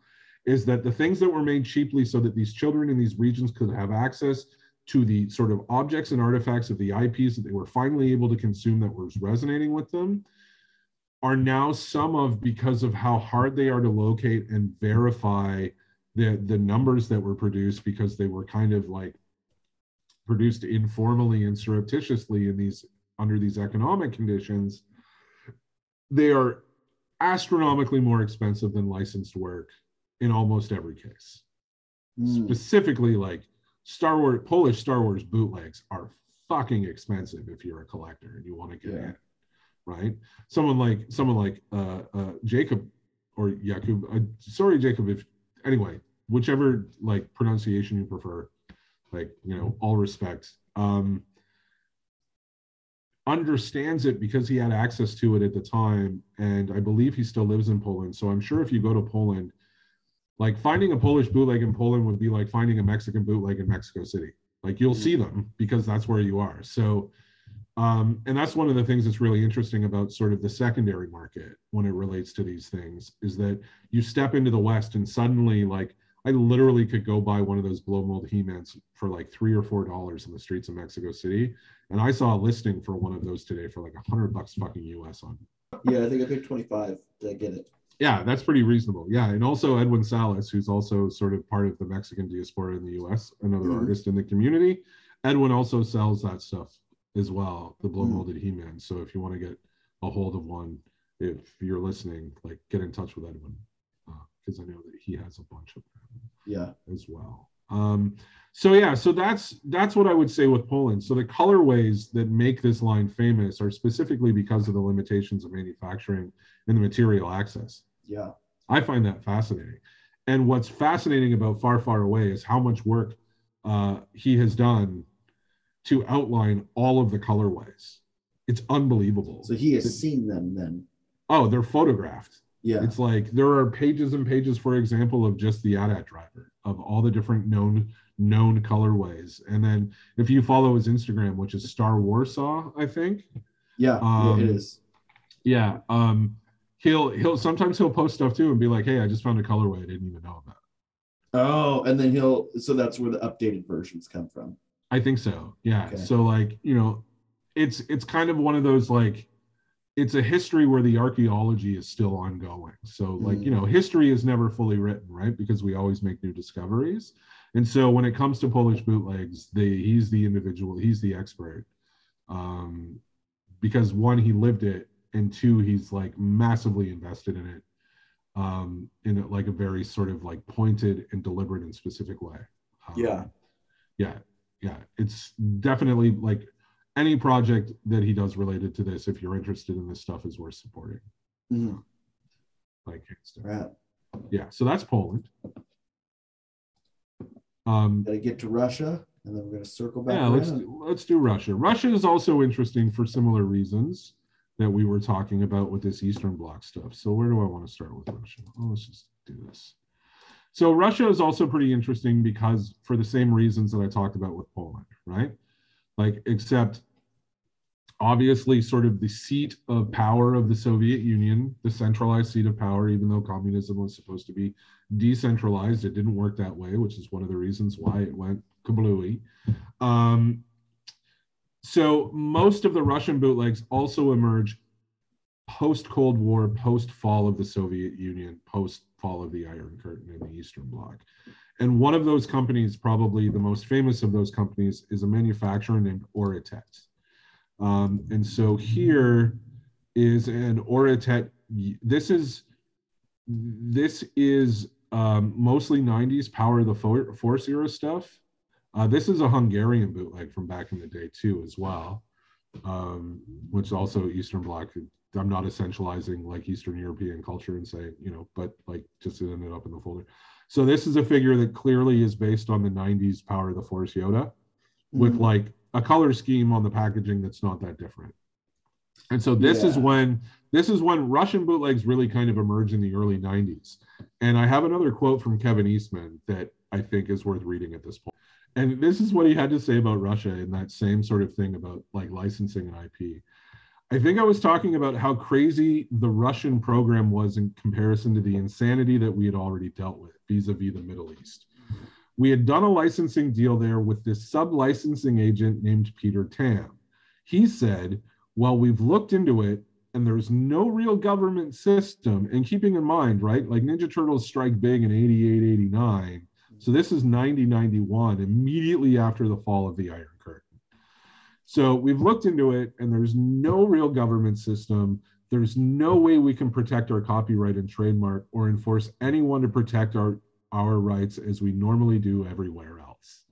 is that the things that were made cheaply so that these children in these regions could have access to the sort of objects and artifacts of the IPs that they were finally able to consume that was resonating with them are now some of because of how hard they are to locate and verify the the numbers that were produced because they were kind of like produced informally and surreptitiously in these under these economic conditions they are astronomically more expensive than licensed work in almost every case Mm. specifically like star wars polish star wars bootlegs are fucking expensive if you're a collector and you want to get Yeah. in right someone like someone like uh, uh jacob or jakub uh, sorry jacob if anyway whichever like pronunciation you prefer like you know all respect um understands it because he had access to it at the time and i believe he still lives in poland so i'm sure if you go to poland like finding a polish bootleg in poland would be like finding a mexican bootleg in mexico city like you'll see them because that's where you are so um, and that's one of the things that's really interesting about sort of the secondary market when it relates to these things is that you step into the west and suddenly like I literally could go buy one of those blow mold He-Mans for like three or four dollars in the streets of Mexico City. And I saw a listing for one of those today for like a hundred bucks fucking US on. Yeah, I think I paid 25 to get it. Yeah, that's pretty reasonable. Yeah. And also Edwin Salas, who's also sort of part of the Mexican diaspora in the US, another Mhm. artist in the community. Edwin also sells that stuff as well, the blow Mhm. molded He-Man. So if you want to get a hold of one, if you're listening, like get in touch with Edwin. Because I know that he has a bunch of them Yeah. as well. Um, so yeah, so that's that's what I would say with Poland. So the colorways that make this line famous are specifically because of the limitations of manufacturing and the material access. Yeah. I find that fascinating. And what's fascinating about Far Far Away is how much work uh, he has done to outline all of the colorways. It's unbelievable. So he has seen them then. oh, they're photographed. Yeah. It's like there are pages and pages, for example, of just the AT-AT driver of all the different known known colorways. And then if you follow his Instagram, which is Star Warsaw, I think, Yeah. yeah, it Um, is. yeah, um, he'll he'll sometimes he'll post stuff too and be like, "Hey, I just found a colorway I didn't even know about." Oh, and then he'll. So that's where the updated versions come from. I think so. Yeah. Okay. So like, you know, it's it's kind of one of those like it's a history where the archaeology is still ongoing. So like, you know, history is never fully written, right? Because we always make new discoveries. And so when it comes to Polish bootlegs, they he's the individual, he's the expert. Um because one, he lived it, and two, he's like massively invested in it, um, in like a very sort of like pointed and deliberate and specific way. Um, Yeah. yeah, yeah. It's definitely like any project that he does related to this. If you're interested in this stuff, is worth supporting. Mhm. Like. Right. yeah. So that's Poland. Um, Gotta get to Russia, and then we're gonna circle back yeah, let's do, let's do Russia. Russia is also interesting for similar reasons that we were talking about with this Eastern Bloc stuff. So where do I want to start with Russia? Oh, let's just do this. So Russia is also pretty interesting because for the same reasons that I talked about with Poland, right? Like, except obviously sort of the seat of power of the Soviet Union, the centralized seat of power, even though communism was supposed to be decentralized, it didn't work that way, which is one of the reasons why it went kablooey. Um, so most of the Russian bootlegs also emerge post Cold War, post fall of the Soviet Union, post fall of the Iron Curtain in the Eastern Bloc. And one of those companies, probably the most famous of those companies, is a manufacturer named Oritet. Um, and so here is an Oritet. This is this is um, mostly 90s Power of the Force era stuff. Uh, this is a Hungarian bootleg from back in the day too, as well, um, which is also Eastern Bloc. I'm not essentializing like Eastern European culture and saying, you know, but like just it ended up in the folder. So this is a figure that clearly is based on the 90s Power of the Force Yoda with Mhm. like a color scheme on the packaging that's not that different. And so this is when this is when Russian bootlegs really kind of emerged in the early 90s. And I have another quote from Kevin Eastman that I think is worth reading at this point. And this is what he had to say about Russia in that same sort of thing about like licensing and IP. I think I was talking about how crazy the Russian program was in comparison to the insanity that we had already dealt with vis-a-vis the Middle East. We had done a licensing deal there with this sub-licensing agent named Peter Tam. He said, well, we've looked into it and there's no real government system. And keeping in mind, right, like Ninja Turtles strike big in 88, 89. So this is 90, 91, immediately after the fall of the Iron Curtain. So we've looked into it and there's no real government system. There's no way we can protect our copyright and trademark or enforce anyone to protect our, our rights as we normally do everywhere else.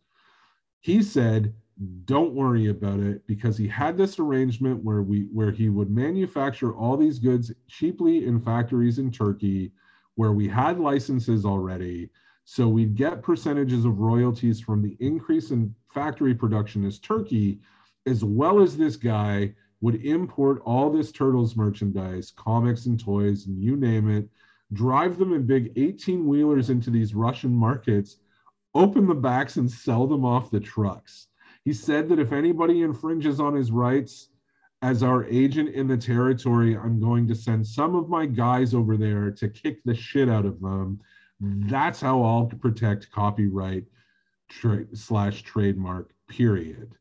He said, don't worry about it because he had this arrangement where we where he would manufacture all these goods cheaply in factories in Turkey where we had licenses already. So we'd get percentages of royalties from the increase in factory production as Turkey as well as this guy would import all this turtles merchandise comics and toys and you name it drive them in big 18 wheelers into these Russian markets open the backs and sell them off the trucks he said that if anybody infringes on his rights as our agent in the territory, I'm going to send some of my guys over there to kick the shit out of them. That's how I'll protect copyright tra- slash trademark, period.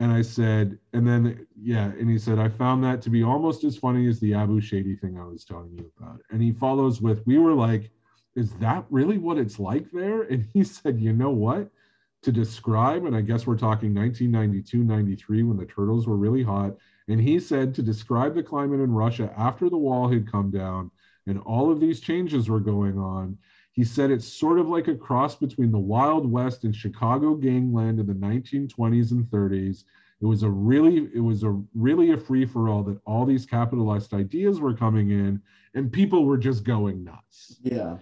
And I said, and then, yeah, and he said, I found that to be almost as funny as the Abu Shady thing I was telling you about. And he follows with, we were like, is that really what it's like there? And he said, you know what? To describe, and I guess we're talking 1992, 93 when the turtles were really hot. And he said to describe the climate in Russia after the wall had come down and all of these changes were going on. He said it's sort of like a cross between the Wild West and Chicago gangland in the 1920s and 30s. It was a really, it was a really a free for all that all these capitalist ideas were coming in, and people were just going nuts Yeah.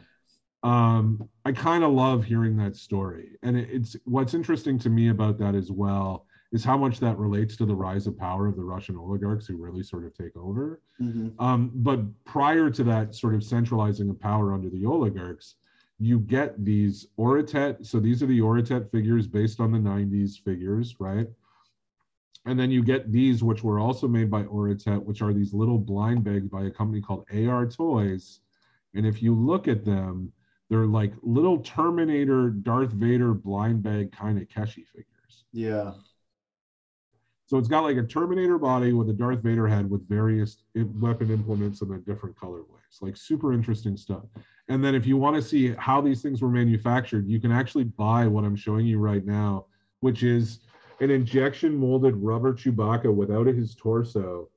Um, I kind of love hearing that story. And it, it's what's interesting to me about that as well is how much that relates to the rise of power of the Russian oligarchs who really sort of take over. Mhm. Um, but prior to that sort of centralizing of power under the oligarchs, you get these Oritet. So these are the Oritet figures based on the 90s figures, right? And then you get these, which were also made by Oritet, which are these little blind bags by a company called AR Toys. And if you look at them, they're like little Terminator, Darth Vader blind bag kind of Keshi figures. Yeah. So it's got like a Terminator body with a Darth Vader head with various weapon implements in the different colorways. Like super interesting stuff. And then if you want to see how these things were manufactured, you can actually buy what I'm showing you right now, which is an injection molded rubber Chewbacca without his torso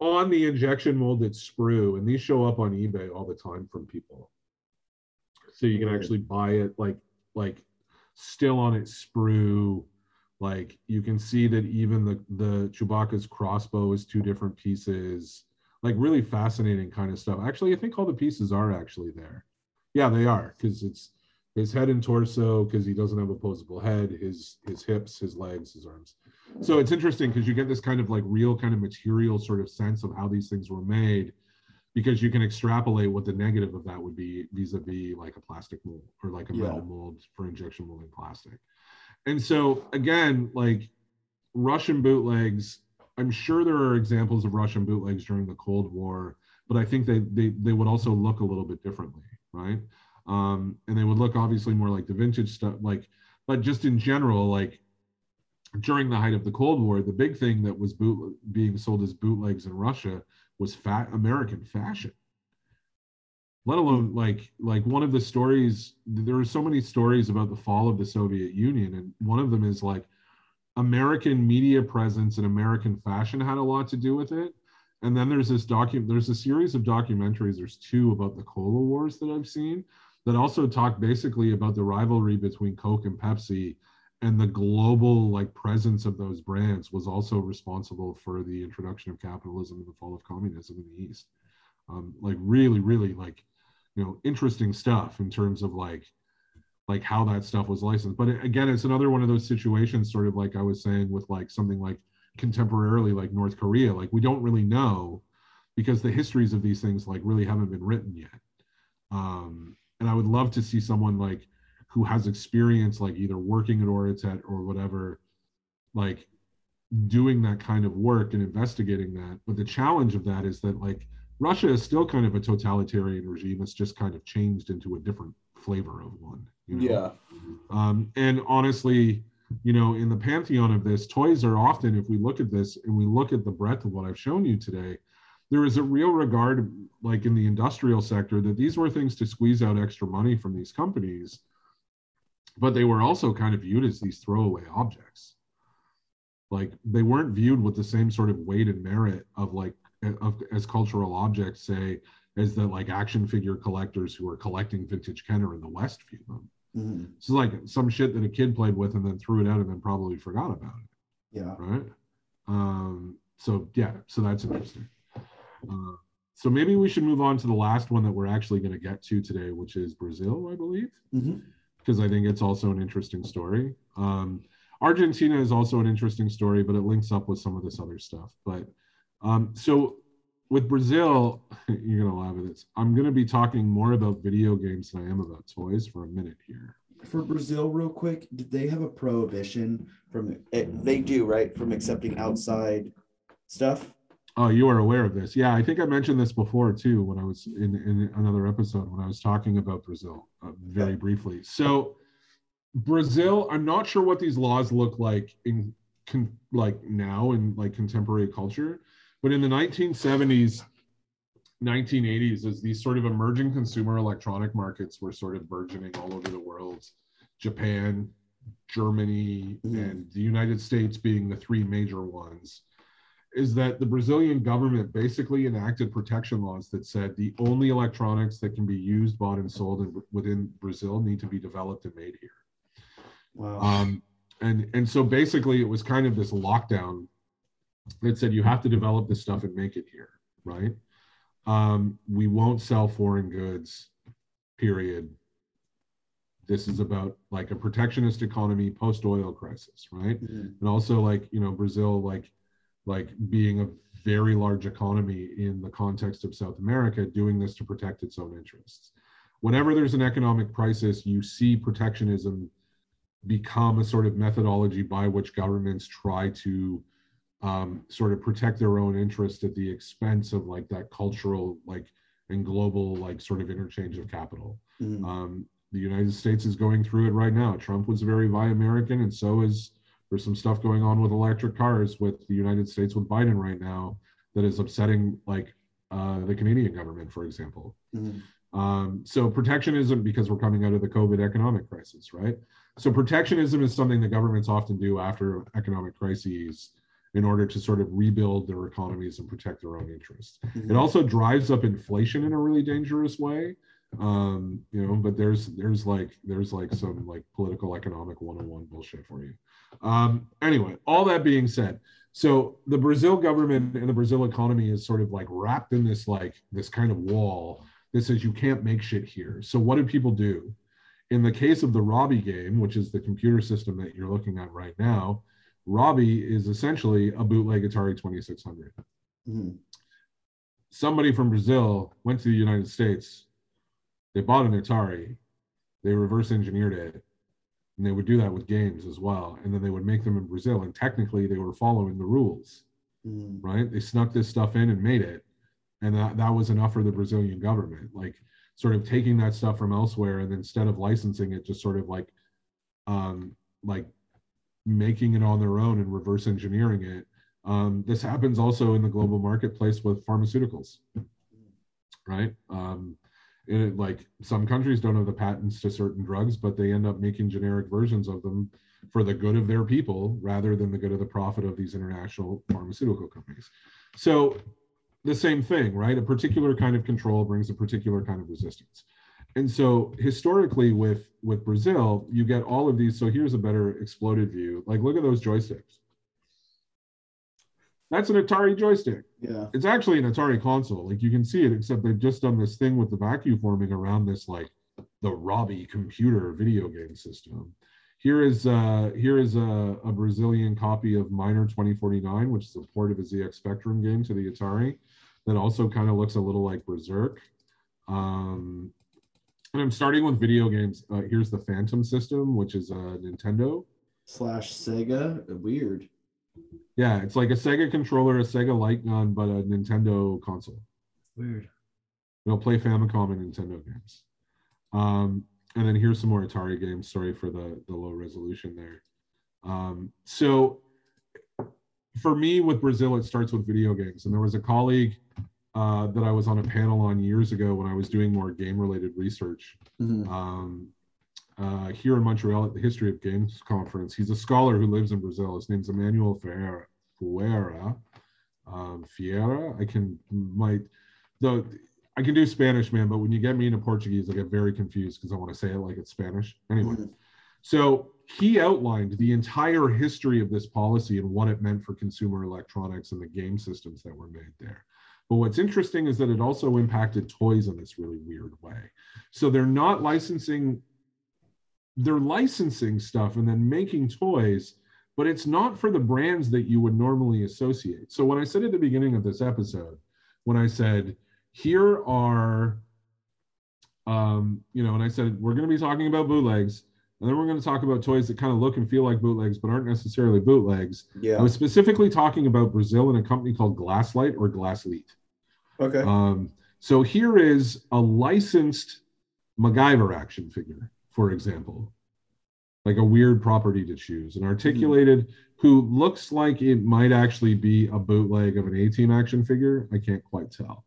on the injection molded sprue, and these show up on eBay all the time from people. So you can actually buy it like like still on its sprue. Like you can see that even the the Chewbacca's crossbow is two different pieces. Like really fascinating kind of stuff. Actually, I think all the pieces are actually there. Yeah, they are because it's his head and torso because he doesn't have a opposable head. His his hips, his legs, his arms. So it's interesting because you get this kind of like real kind of material sort of sense of how these things were made because you can extrapolate what the negative of that would be vis-a-vis like a plastic mold or like a Yeah. metal mold for injection molding plastic. And so again, like Russian bootlegs, I'm sure there are examples of Russian bootlegs during the Cold War, but I think they they they would also look a little bit differently, right? Um, and they would look obviously more like the vintage stuff, like, but just in general, like during the height of the Cold War, the big thing that was boot being sold as bootlegs in Russia was fat American fashion. Let alone like like one of the stories. There are so many stories about the fall of the Soviet Union, and one of them is like American media presence and American fashion had a lot to do with it. And then there's this docu there's a series of documentaries. There's two about the cola wars that I've seen that also talked basically about the rivalry between Coke and Pepsi and the global like presence of those brands was also responsible for the introduction of capitalism and the fall of communism in the East. Um, like really, really like you know interesting stuff in terms of like like how that stuff was licensed. But again, it's another one of those situations, sort of like I was saying with like something like contemporarily like North Korea. Like we don't really know because the histories of these things like really haven't been written yet. Um, and I would love to see someone like who has experience like either working at Oritet or whatever, like doing that kind of work and investigating that. But the challenge of that is that like Russia is still kind of a totalitarian regime. It's just kind of changed into a different flavor of one. You know? Yeah. Um, and honestly, you know, in the pantheon of this, toys are often, if we look at this and we look at the breadth of what I've shown you today, there is a real regard, like in the industrial sector, that these were things to squeeze out extra money from these companies, but they were also kind of viewed as these throwaway objects. Like they weren't viewed with the same sort of weight and merit of like of, as cultural objects, say, as the like action figure collectors who are collecting vintage Kenner in the West view them. Mhm. It's like some shit that a kid played with and then threw it out and then probably forgot about it, Yeah. right? Um, so yeah, so that's interesting. Uh, so maybe we should move on to the last one that we're actually going to get to today, which is Brazil, I believe, Mhm. because I think it's also an interesting story. Um, Argentina is also an interesting story, but it links up with some of this other stuff. But um, so with Brazil, you're gonna laugh at this. I'm gonna be talking more about video games than I am about toys for a minute here. For Brazil, real quick, did they have a prohibition from? eh, They do, right? From accepting outside stuff. Oh, you are aware of this. Yeah, I think I mentioned this before too when I was in, in another episode when I was talking about Brazil uh, very briefly. So, Brazil, I'm not sure what these laws look like in con, like now in like contemporary culture, but in the 1970s, 1980s, as these sort of emerging consumer electronic markets were sort of burgeoning all over the world, Japan, Germany, Mhm. and the United States being the three major ones is that the Brazilian government basically enacted protection laws that said the only electronics that can be used, bought, and sold in, within Brazil need to be developed and made here. Wow. Um, and and so basically, it was kind of this lockdown that said you have to develop this stuff and make it here, right? Um, we won't sell foreign goods. Period. This is about like a protectionist economy post oil crisis, right? Mhm. and also like you know brazil like like being a very large economy in the context of south america doing this to protect its own interests whenever there's an economic crisis you see protectionism become a sort of methodology by which governments try to um, sort of protect their own interest at the expense of like that cultural like and global like sort of interchange of capital Mhm. um, the United States is going through it right now. Trump was very buy American, and so is there's some stuff going on with electric cars with the United States with Biden right now that is upsetting like uh, the Canadian government, for example. Mhm. Um, so protectionism because we're coming out of the COVID economic crisis, right? so protectionism is something that governments often do after economic crises in order to sort of rebuild their economies and protect their own interests. It also drives up inflation in a really dangerous way. Um, you know, but there's there's like there's like some like political economic 101 bullshit for you. Um, anyway, all that being said, so the Brazil government and the Brazil economy is sort of like wrapped in this like this kind of wall that says you can't make shit here. So what do people do? In the case of the Robbie game, which is the computer system that you're looking at right now, Robbie is essentially a bootleg Atari 2600. Mhm. Somebody from Brazil went to the United States, they bought an Atari, they reverse engineered it, and they would do that with games as well. And then they would make them in Brazil, and technically they were following the rules, Mhm. right? They snuck this stuff in and made it, and that, that was enough for the Brazilian government. Like, sort of taking that stuff from elsewhere, and instead of licensing it, just sort of like, um, like making it on their own and reverse engineering it. Um, this happens also in the global marketplace with pharmaceuticals, right? Um, it, like some countries don't have the patents to certain drugs, but they end up making generic versions of them for the good of their people rather than the good of the profit of these international pharmaceutical companies. So the same thing, right? A particular kind of control brings a particular kind of resistance. And so historically with with Brazil, you get all of these. So here's a better exploded view. Like look at those joysticks. That's an Atari joystick. Yeah. It's actually an Atari console. Like you can see it, except they've just done this thing with the vacuum forming around this like the Robbie computer video game system. Here is uh here is a, a Brazilian copy of Miner 2049, which is a port of a ZX Spectrum game to the Atari that also kind of looks a little like Berserk. Um, and I'm starting with video games. Uh, here's the Phantom system, which is a Nintendo. Slash Sega. Weird. Yeah, it's like a Sega controller, a Sega light gun, but a Nintendo console. Weird. It'll play Famicom and Nintendo games. Um, and then here's some more Atari games. Sorry for the, the low resolution there. Um, so for me with Brazil, it starts with video games. And there was a colleague uh, that I was on a panel on years ago when I was doing more game related research Mhm. um, uh, here in Montreal at the History of Games conference. He's a scholar who lives in Brazil. His name's Emmanuel Ferreira. Fuera, um, Fiera. I can might though I can do Spanish, man, but when you get me into Portuguese, I get very confused because I want to say it like it's Spanish. Anyway, Mhm. so he outlined the entire history of this policy and what it meant for consumer electronics and the game systems that were made there. But what's interesting is that it also impacted toys in this really weird way. So they're not licensing, they're licensing stuff and then making toys, but it's not for the brands that you would normally associate. So when I said at the beginning of this episode, when I said, here are, um, you know, and I said, we're going to be talking about bootlegs, and then we're going to talk about toys that kind of look and feel like bootlegs, but aren't necessarily bootlegs. Yeah. I was specifically talking about Brazil and a company called Glasslite or Glassleet. Okay. Um, so here is a licensed MacGyver action figure, for example, like a weird property to choose, an articulated who looks like it might actually be a bootleg of an A Team action figure. I can't quite tell.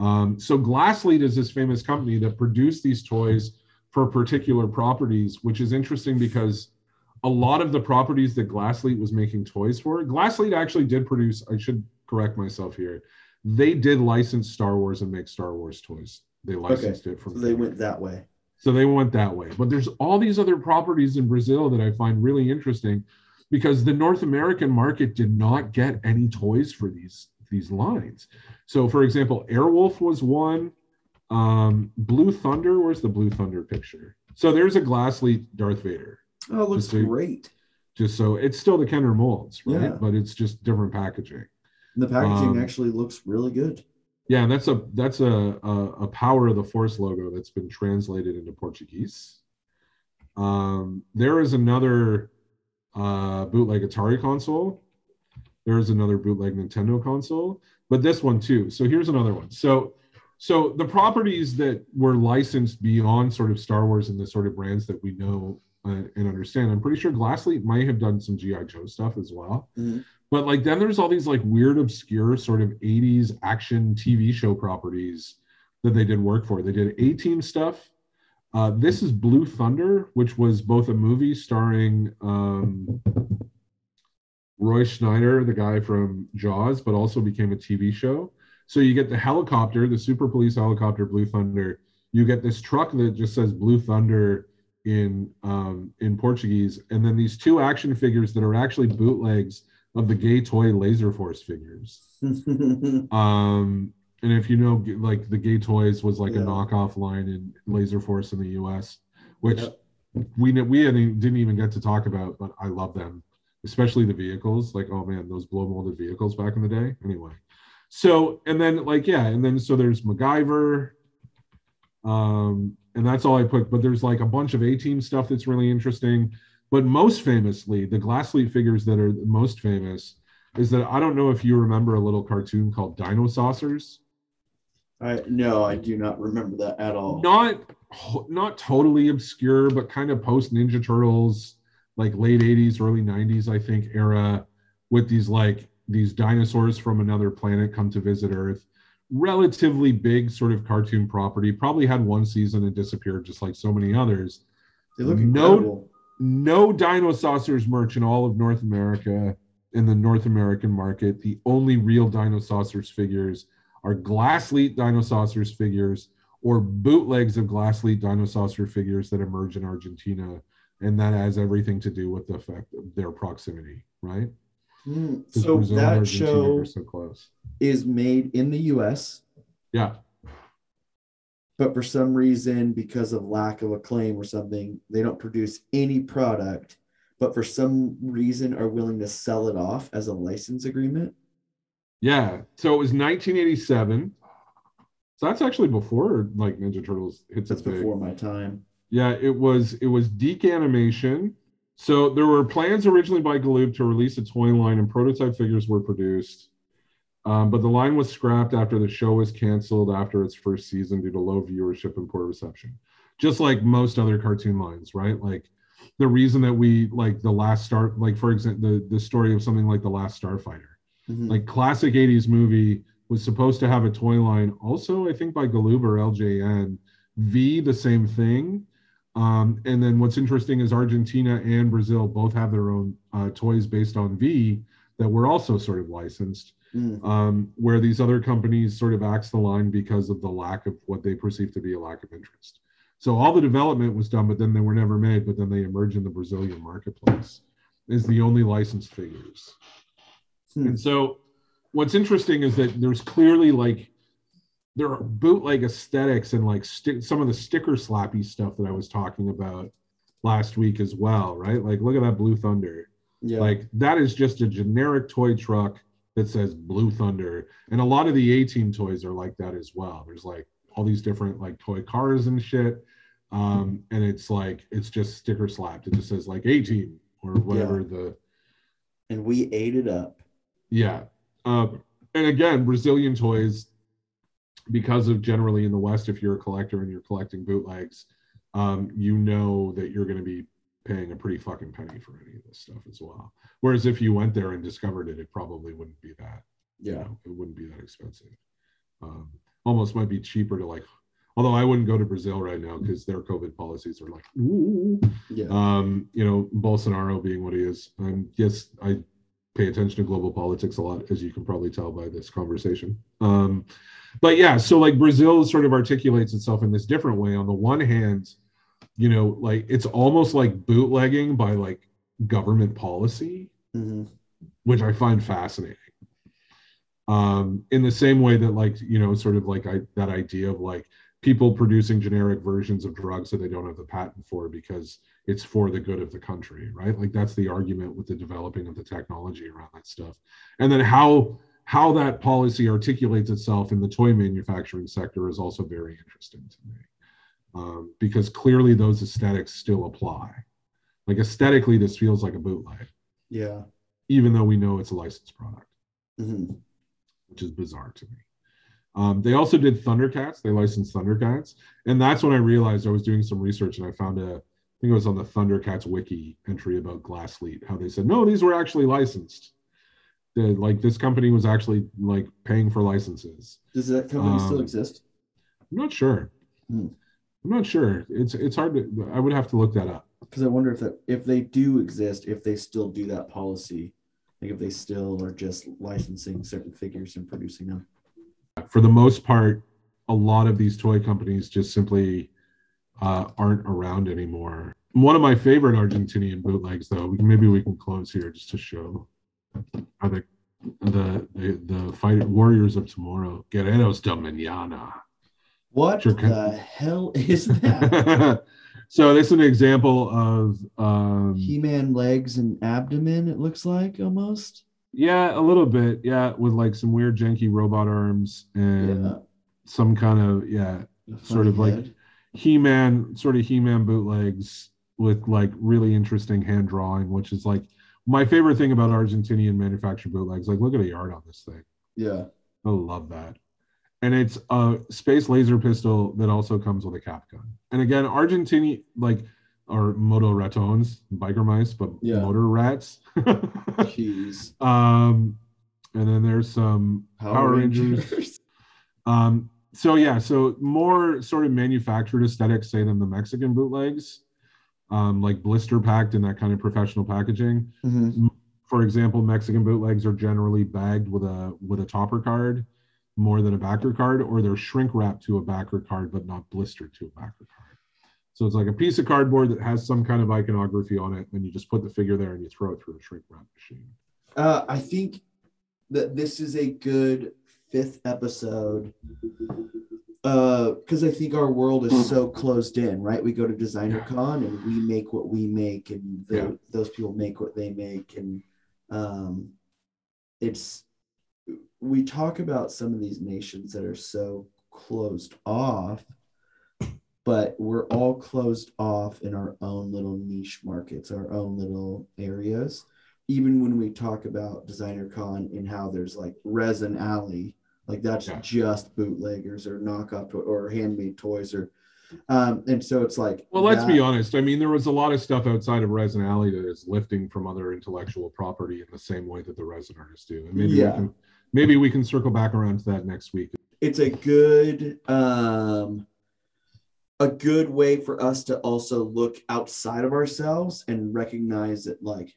Um, so Glasslead is this famous company that produced these toys for particular properties, which is interesting because a lot of the properties that Glasslead was making toys for, Glasslead actually did produce, I should correct myself here, they did license Star Wars and make Star Wars toys. They licensed it from So they went that way. So they went that way. But there's all these other properties in Brazil that I find really interesting because the North American market did not get any toys for these these lines. So for example, Airwolf was one. Um, Blue Thunder, where's the Blue Thunder picture? So there's a Glassleet Darth Vader. Oh, it looks Just so- great. Just so it's still the Kenner molds, right? Yeah. But it's just different packaging. And the packaging Um, actually looks really good. Yeah, that's a that's a, a a power of the force logo that's been translated into Portuguese. Um, there is another uh, bootleg Atari console. There is another bootleg Nintendo console, but this one too. So here's another one. So so the properties that were licensed beyond sort of Star Wars and the sort of brands that we know uh, and understand, I'm pretty sure Glassleet might have done some GI Joe stuff as well. Mhm. But like then there's all these like weird, obscure sort of 80s action TV show properties that they did work for. They did A Team stuff. Uh, this is Blue Thunder, which was both a movie starring um, Roy Schneider, the guy from Jaws, but also became a TV show. So you get the helicopter, the super police helicopter, Blue Thunder. You get this truck that just says Blue Thunder in um, in Portuguese, and then these two action figures that are actually bootlegs of the gay toy Laser Force figures. Um, and if you know, like the Gay Toys was like Yeah. a knockoff line in Laser Force in the U.S., which Yep. we we didn't even get to talk about, but I love them, especially the vehicles. Like, oh man, those blow molded vehicles back in the day. Anyway, so and then like yeah, and then so there's MacGyver, um, and that's all I put. But there's like a bunch of A Team stuff that's really interesting. But most famously, the Glassleet figures that are most famous is that I don't know if you remember a little cartoon called Dinosaucers. I no, I do not remember that at all. Not not totally obscure, but kind of post Ninja Turtles, like late 80s, early 90s, I think, era, with these like these dinosaurs from another planet come to visit Earth. Relatively big sort of cartoon property. Probably had one season and disappeared, just like so many others. They look No- incredible. no Dinosaucers merch in all of North America in the North American market. The only real Dinosaucers figures are Glassleet Dinosaucers figures or bootlegs of Glassleet Dinosaucer figures that emerge in Argentina. And that has everything to do with the fact of their proximity, right? Mm, 'Cause So that show so close. is made in the U.S. Yeah. but for some reason, because of lack of acclaim or something, they don't produce any product. But for some reason, are willing to sell it off as a license agreement. Yeah. So it was 1987. So that's actually before like Ninja Turtles hits That's before my time. Yeah, it was it was DIC Animation. So there were plans originally by Galoob to release a toy line, and prototype figures were produced. Um, but the line was scrapped after the show was canceled after its first season due to low viewership and poor reception. Just like most other cartoon lines, right? Like the reason that we like the last star, like for example, the the story of something like the Last Starfighter Mhm. like classic 80s movie was supposed to have a toy line also i think by galoob or ljn v the same thing um, and then what's interesting is argentina and brazil both have their own uh, toys based on v that were also sort of licensed Mm. um, where these other companies sort of axe the line because of the lack of what they perceive to be a lack of interest so all the development was done but then they were never made but then they emerge in the brazilian marketplace is the only licensed figures Hmm. and so what's interesting is that there's clearly like there are bootleg aesthetics and like sti- some of the sticker slappy stuff that I was talking about last week as well, right? Like look at that Blue Thunder. Yeah. Like that is just a generic toy truck that says Blue Thunder. And a lot of the A-team toys are like that as well. There's like all these different like toy cars and shit. Um, and it's like it's just sticker slapped. It just says like A-team or whatever the and we ate it up. yeah. Um, and again, Brazilian toys, because of generally in the West, if you're a collector and you're collecting bootlegs, um, you know that you're going to be paying a pretty fucking penny for any of this stuff as well. Whereas if you went there and discovered it, it probably wouldn't be that. you Yeah. know, it wouldn't be that expensive. Um, almost might be cheaper to like, although I wouldn't go to Brazil right now because their COVID policies are like, ooh, Yeah. um, you know, Bolsonaro being what he is. Um, yes, I pay attention to global politics a lot, as you can probably tell by this conversation. Um, but yeah, so like Brazil sort of articulates itself in this different way. On the one hand, you know, like it's almost like bootlegging by like government policy, Mhm. which I find fascinating. Um, in the same way that like, you know, sort of like I, that idea of like people producing generic versions of drugs that they don't have the patent for because it's for the good of the country, right? Like that's the argument with the developing of the technology around that stuff. And then how how that policy articulates itself in the toy manufacturing sector is also very interesting to me. Um, because clearly those aesthetics still apply. Like aesthetically, this feels like a bootleg, Yeah. even though we know it's a licensed product Mhm. which is bizarre to me. Um, they also did Thundercats. They licensed Thundercats, and that's when I realized I was doing some research and I found a, think it was on the Thundercats wiki entry about Glassleet, how they said no, these were actually licensed. The, like this company was actually like paying for licenses. Does that company still Um, exist? I'm not sure. Hmm. I'm not sure. It's it's hard to. I would have to look that up. Because I wonder if that if they do exist, if they still do that policy, like if they still are just licensing certain figures and producing them. For the most part, a lot of these toy companies just simply uh, aren't around anymore. One of my favorite Argentinian bootlegs, though, maybe we can close here just to show, are the the the, the fight warriors of tomorrow, Guerreros de Mañana. What the hell is that? so this is an example of um, He-Man legs and abdomen. It looks like almost. yeah, a little bit, yeah, with like some weird janky robot arms and Yeah. some kind of yeah sort of funny like head. He-Man, sort of He-Man bootlegs with like really interesting hand drawing, which is like my favorite thing about Argentinian manufactured bootlegs. Like, look at a yard on this thing. Yeah. I love that. And it's a space laser pistol that also comes with a cap gun. And again, Argentinian like are moto ratons, biker mice, but Yeah. motor rats. Jeez. um, and then there's some Power, Rangers. Um, so yeah, so more sort of manufactured aesthetics, say, than the Mexican bootlegs, um, like blister packed in that kind of professional packaging. Mhm. For example, Mexican bootlegs are generally bagged with a with a topper card more than a backer card, or they're shrink wrapped to a backer card, but not blistered to a backer card. So it's like a piece of cardboard that has some kind of iconography on it, and you just put the figure there and you throw it through a shrink wrap machine. Uh, I think that this is a good fifth episode. Uh, because I think our world is so closed in, right? We go to Designer Con and we make what we make, and the, Yeah. those people make what they make, and um, it's we talk about some of these nations that are so closed off, but we're all closed off in our own little niche markets, our own little areas even when we talk about designer con and how there's like resin alley like that's Yeah. just bootleggers or knockoff to- or handmade toys or um and so it's like Well, let's be honest. I mean, there was a lot of stuff outside of Resin Alley that is lifting from other intellectual property in the same way that the resin artists do. And maybe Yeah. we can maybe we can circle back around to that next week. it's a good um a good way for us to also look outside of ourselves and recognize that like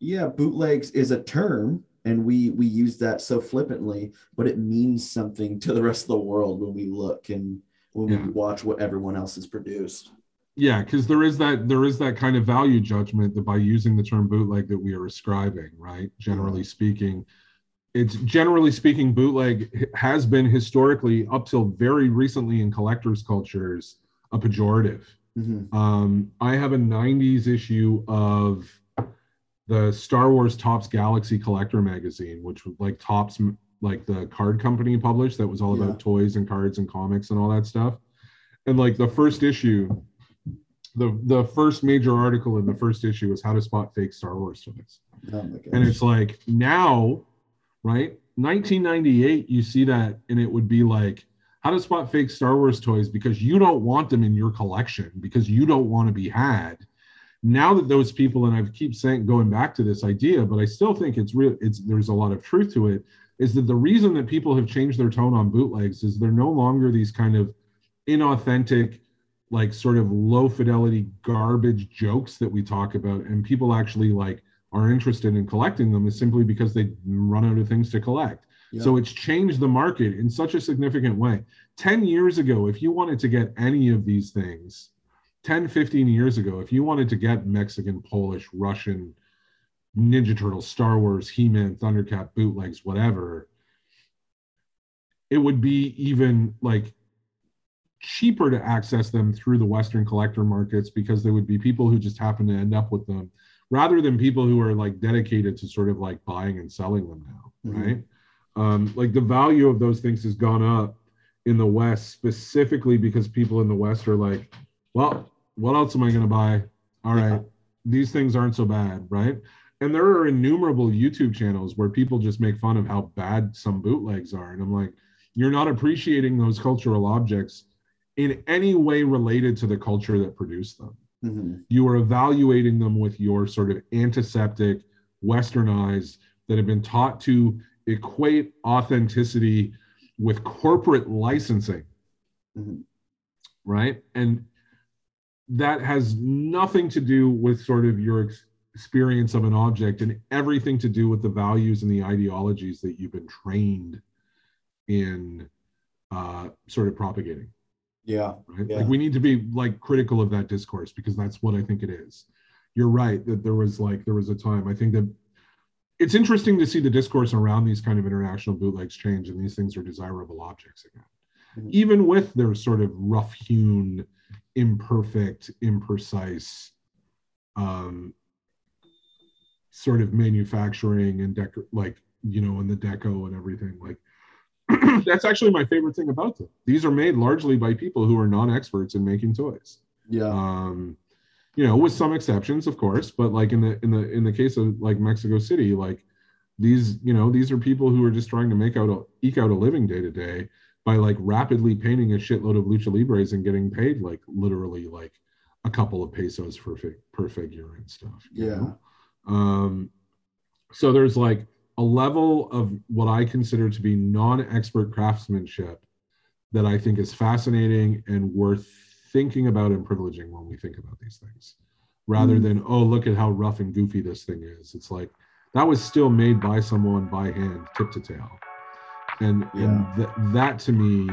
yeah bootlegs is a term and we we use that so flippantly but it means something to the rest of the world when we look and when Yeah. we watch what everyone else has produced Yeah, because there is that there is that kind of value judgment that by using the term bootleg that we are ascribing, right? Generally speaking, it's generally speaking, bootleg has been historically up till very recently in collectors' cultures a pejorative. Mhm. Um, I have a 90s issue of the Star Wars Topps Galaxy Collector magazine, which was like Topps, like the card company published, that was all Yeah. about toys and cards and comics and all that stuff. And like the first issue, the the first major article in the first issue was how to spot fake Star Wars toys. oh. And it's like now, right? 1998, you see that, and it would be like how to spot fake Star Wars toys because you don't want them in your collection because you don't want to be had. Now that those people, and I keep saying going back to this idea, but I still think it's real. It's there's a lot of truth to it. Is that the reason that people have changed their tone on bootlegs is they're no longer these kind of inauthentic, like sort of low fidelity garbage jokes that we talk about, and people actually like are interested in collecting them is simply because they run out of things to collect. So it's changed the market in such a significant way. 10 years ago, if you wanted to get any of these things, 10, 15 years ago, if you wanted to get Mexican, Polish, Russian, Ninja Turtles, Star Wars, He Man, Thundercat, bootlegs, whatever, it would be even like cheaper to access them through the Western collector markets because there would be people who just happen to end up with them rather than people who are like dedicated to sort of like buying and selling them now, Mhm. right? Um, like the value of those things has gone up in the West specifically because people in the West are like, well, what else am I going to buy? All right, these things aren't so bad, right? And there are innumerable YouTube channels where people just make fun of how bad some bootlegs are. And I'm like, you're not appreciating those cultural objects in any way related to the culture that produced them Mhm. you are evaluating them with your sort of antiseptic, westernized, that have been taught to equate authenticity with corporate licensing. Mhm. right? And that has nothing to do with sort of your ex- experience of an object and everything to do with the values and the ideologies that you've been trained in uh, sort of propagating Yeah. right? Yeah. Like we need to be like critical of that discourse because that's what I think it is. You're right that there was like there was a time I think that it's interesting to see the discourse around these kind of international bootlegs change and these things are desirable objects again. Mhm. Even with their sort of rough hewn, imperfect, imprecise um sort of manufacturing and deco like you know and the deco and everything like that's actually my favorite thing about them. These are made largely by people who are non-experts in making toys. Yeah. Um, you know, with some exceptions, of course, but like in the in the in the case of like Mexico City, like these, you know, these are people who are just trying to make out a eke out a living day to day by like rapidly painting a shitload of lucha libres and getting paid like literally like a couple of pesos per fig- per figure and stuff. Yeah. know? Um, so there's like a level of what I consider to be non-expert craftsmanship that I think is fascinating and worth thinking about and privileging when we think about these things, rather Mm. than oh look at how rough and goofy this thing is. It's like that was still made by someone by hand, tip to tail, and Yeah. and th- that to me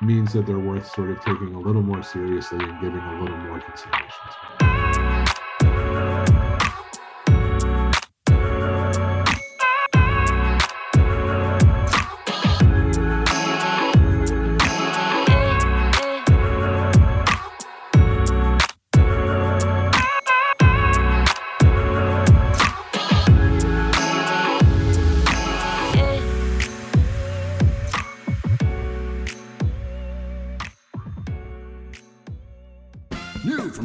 means that they're worth sort of taking a little more seriously and giving a little more consideration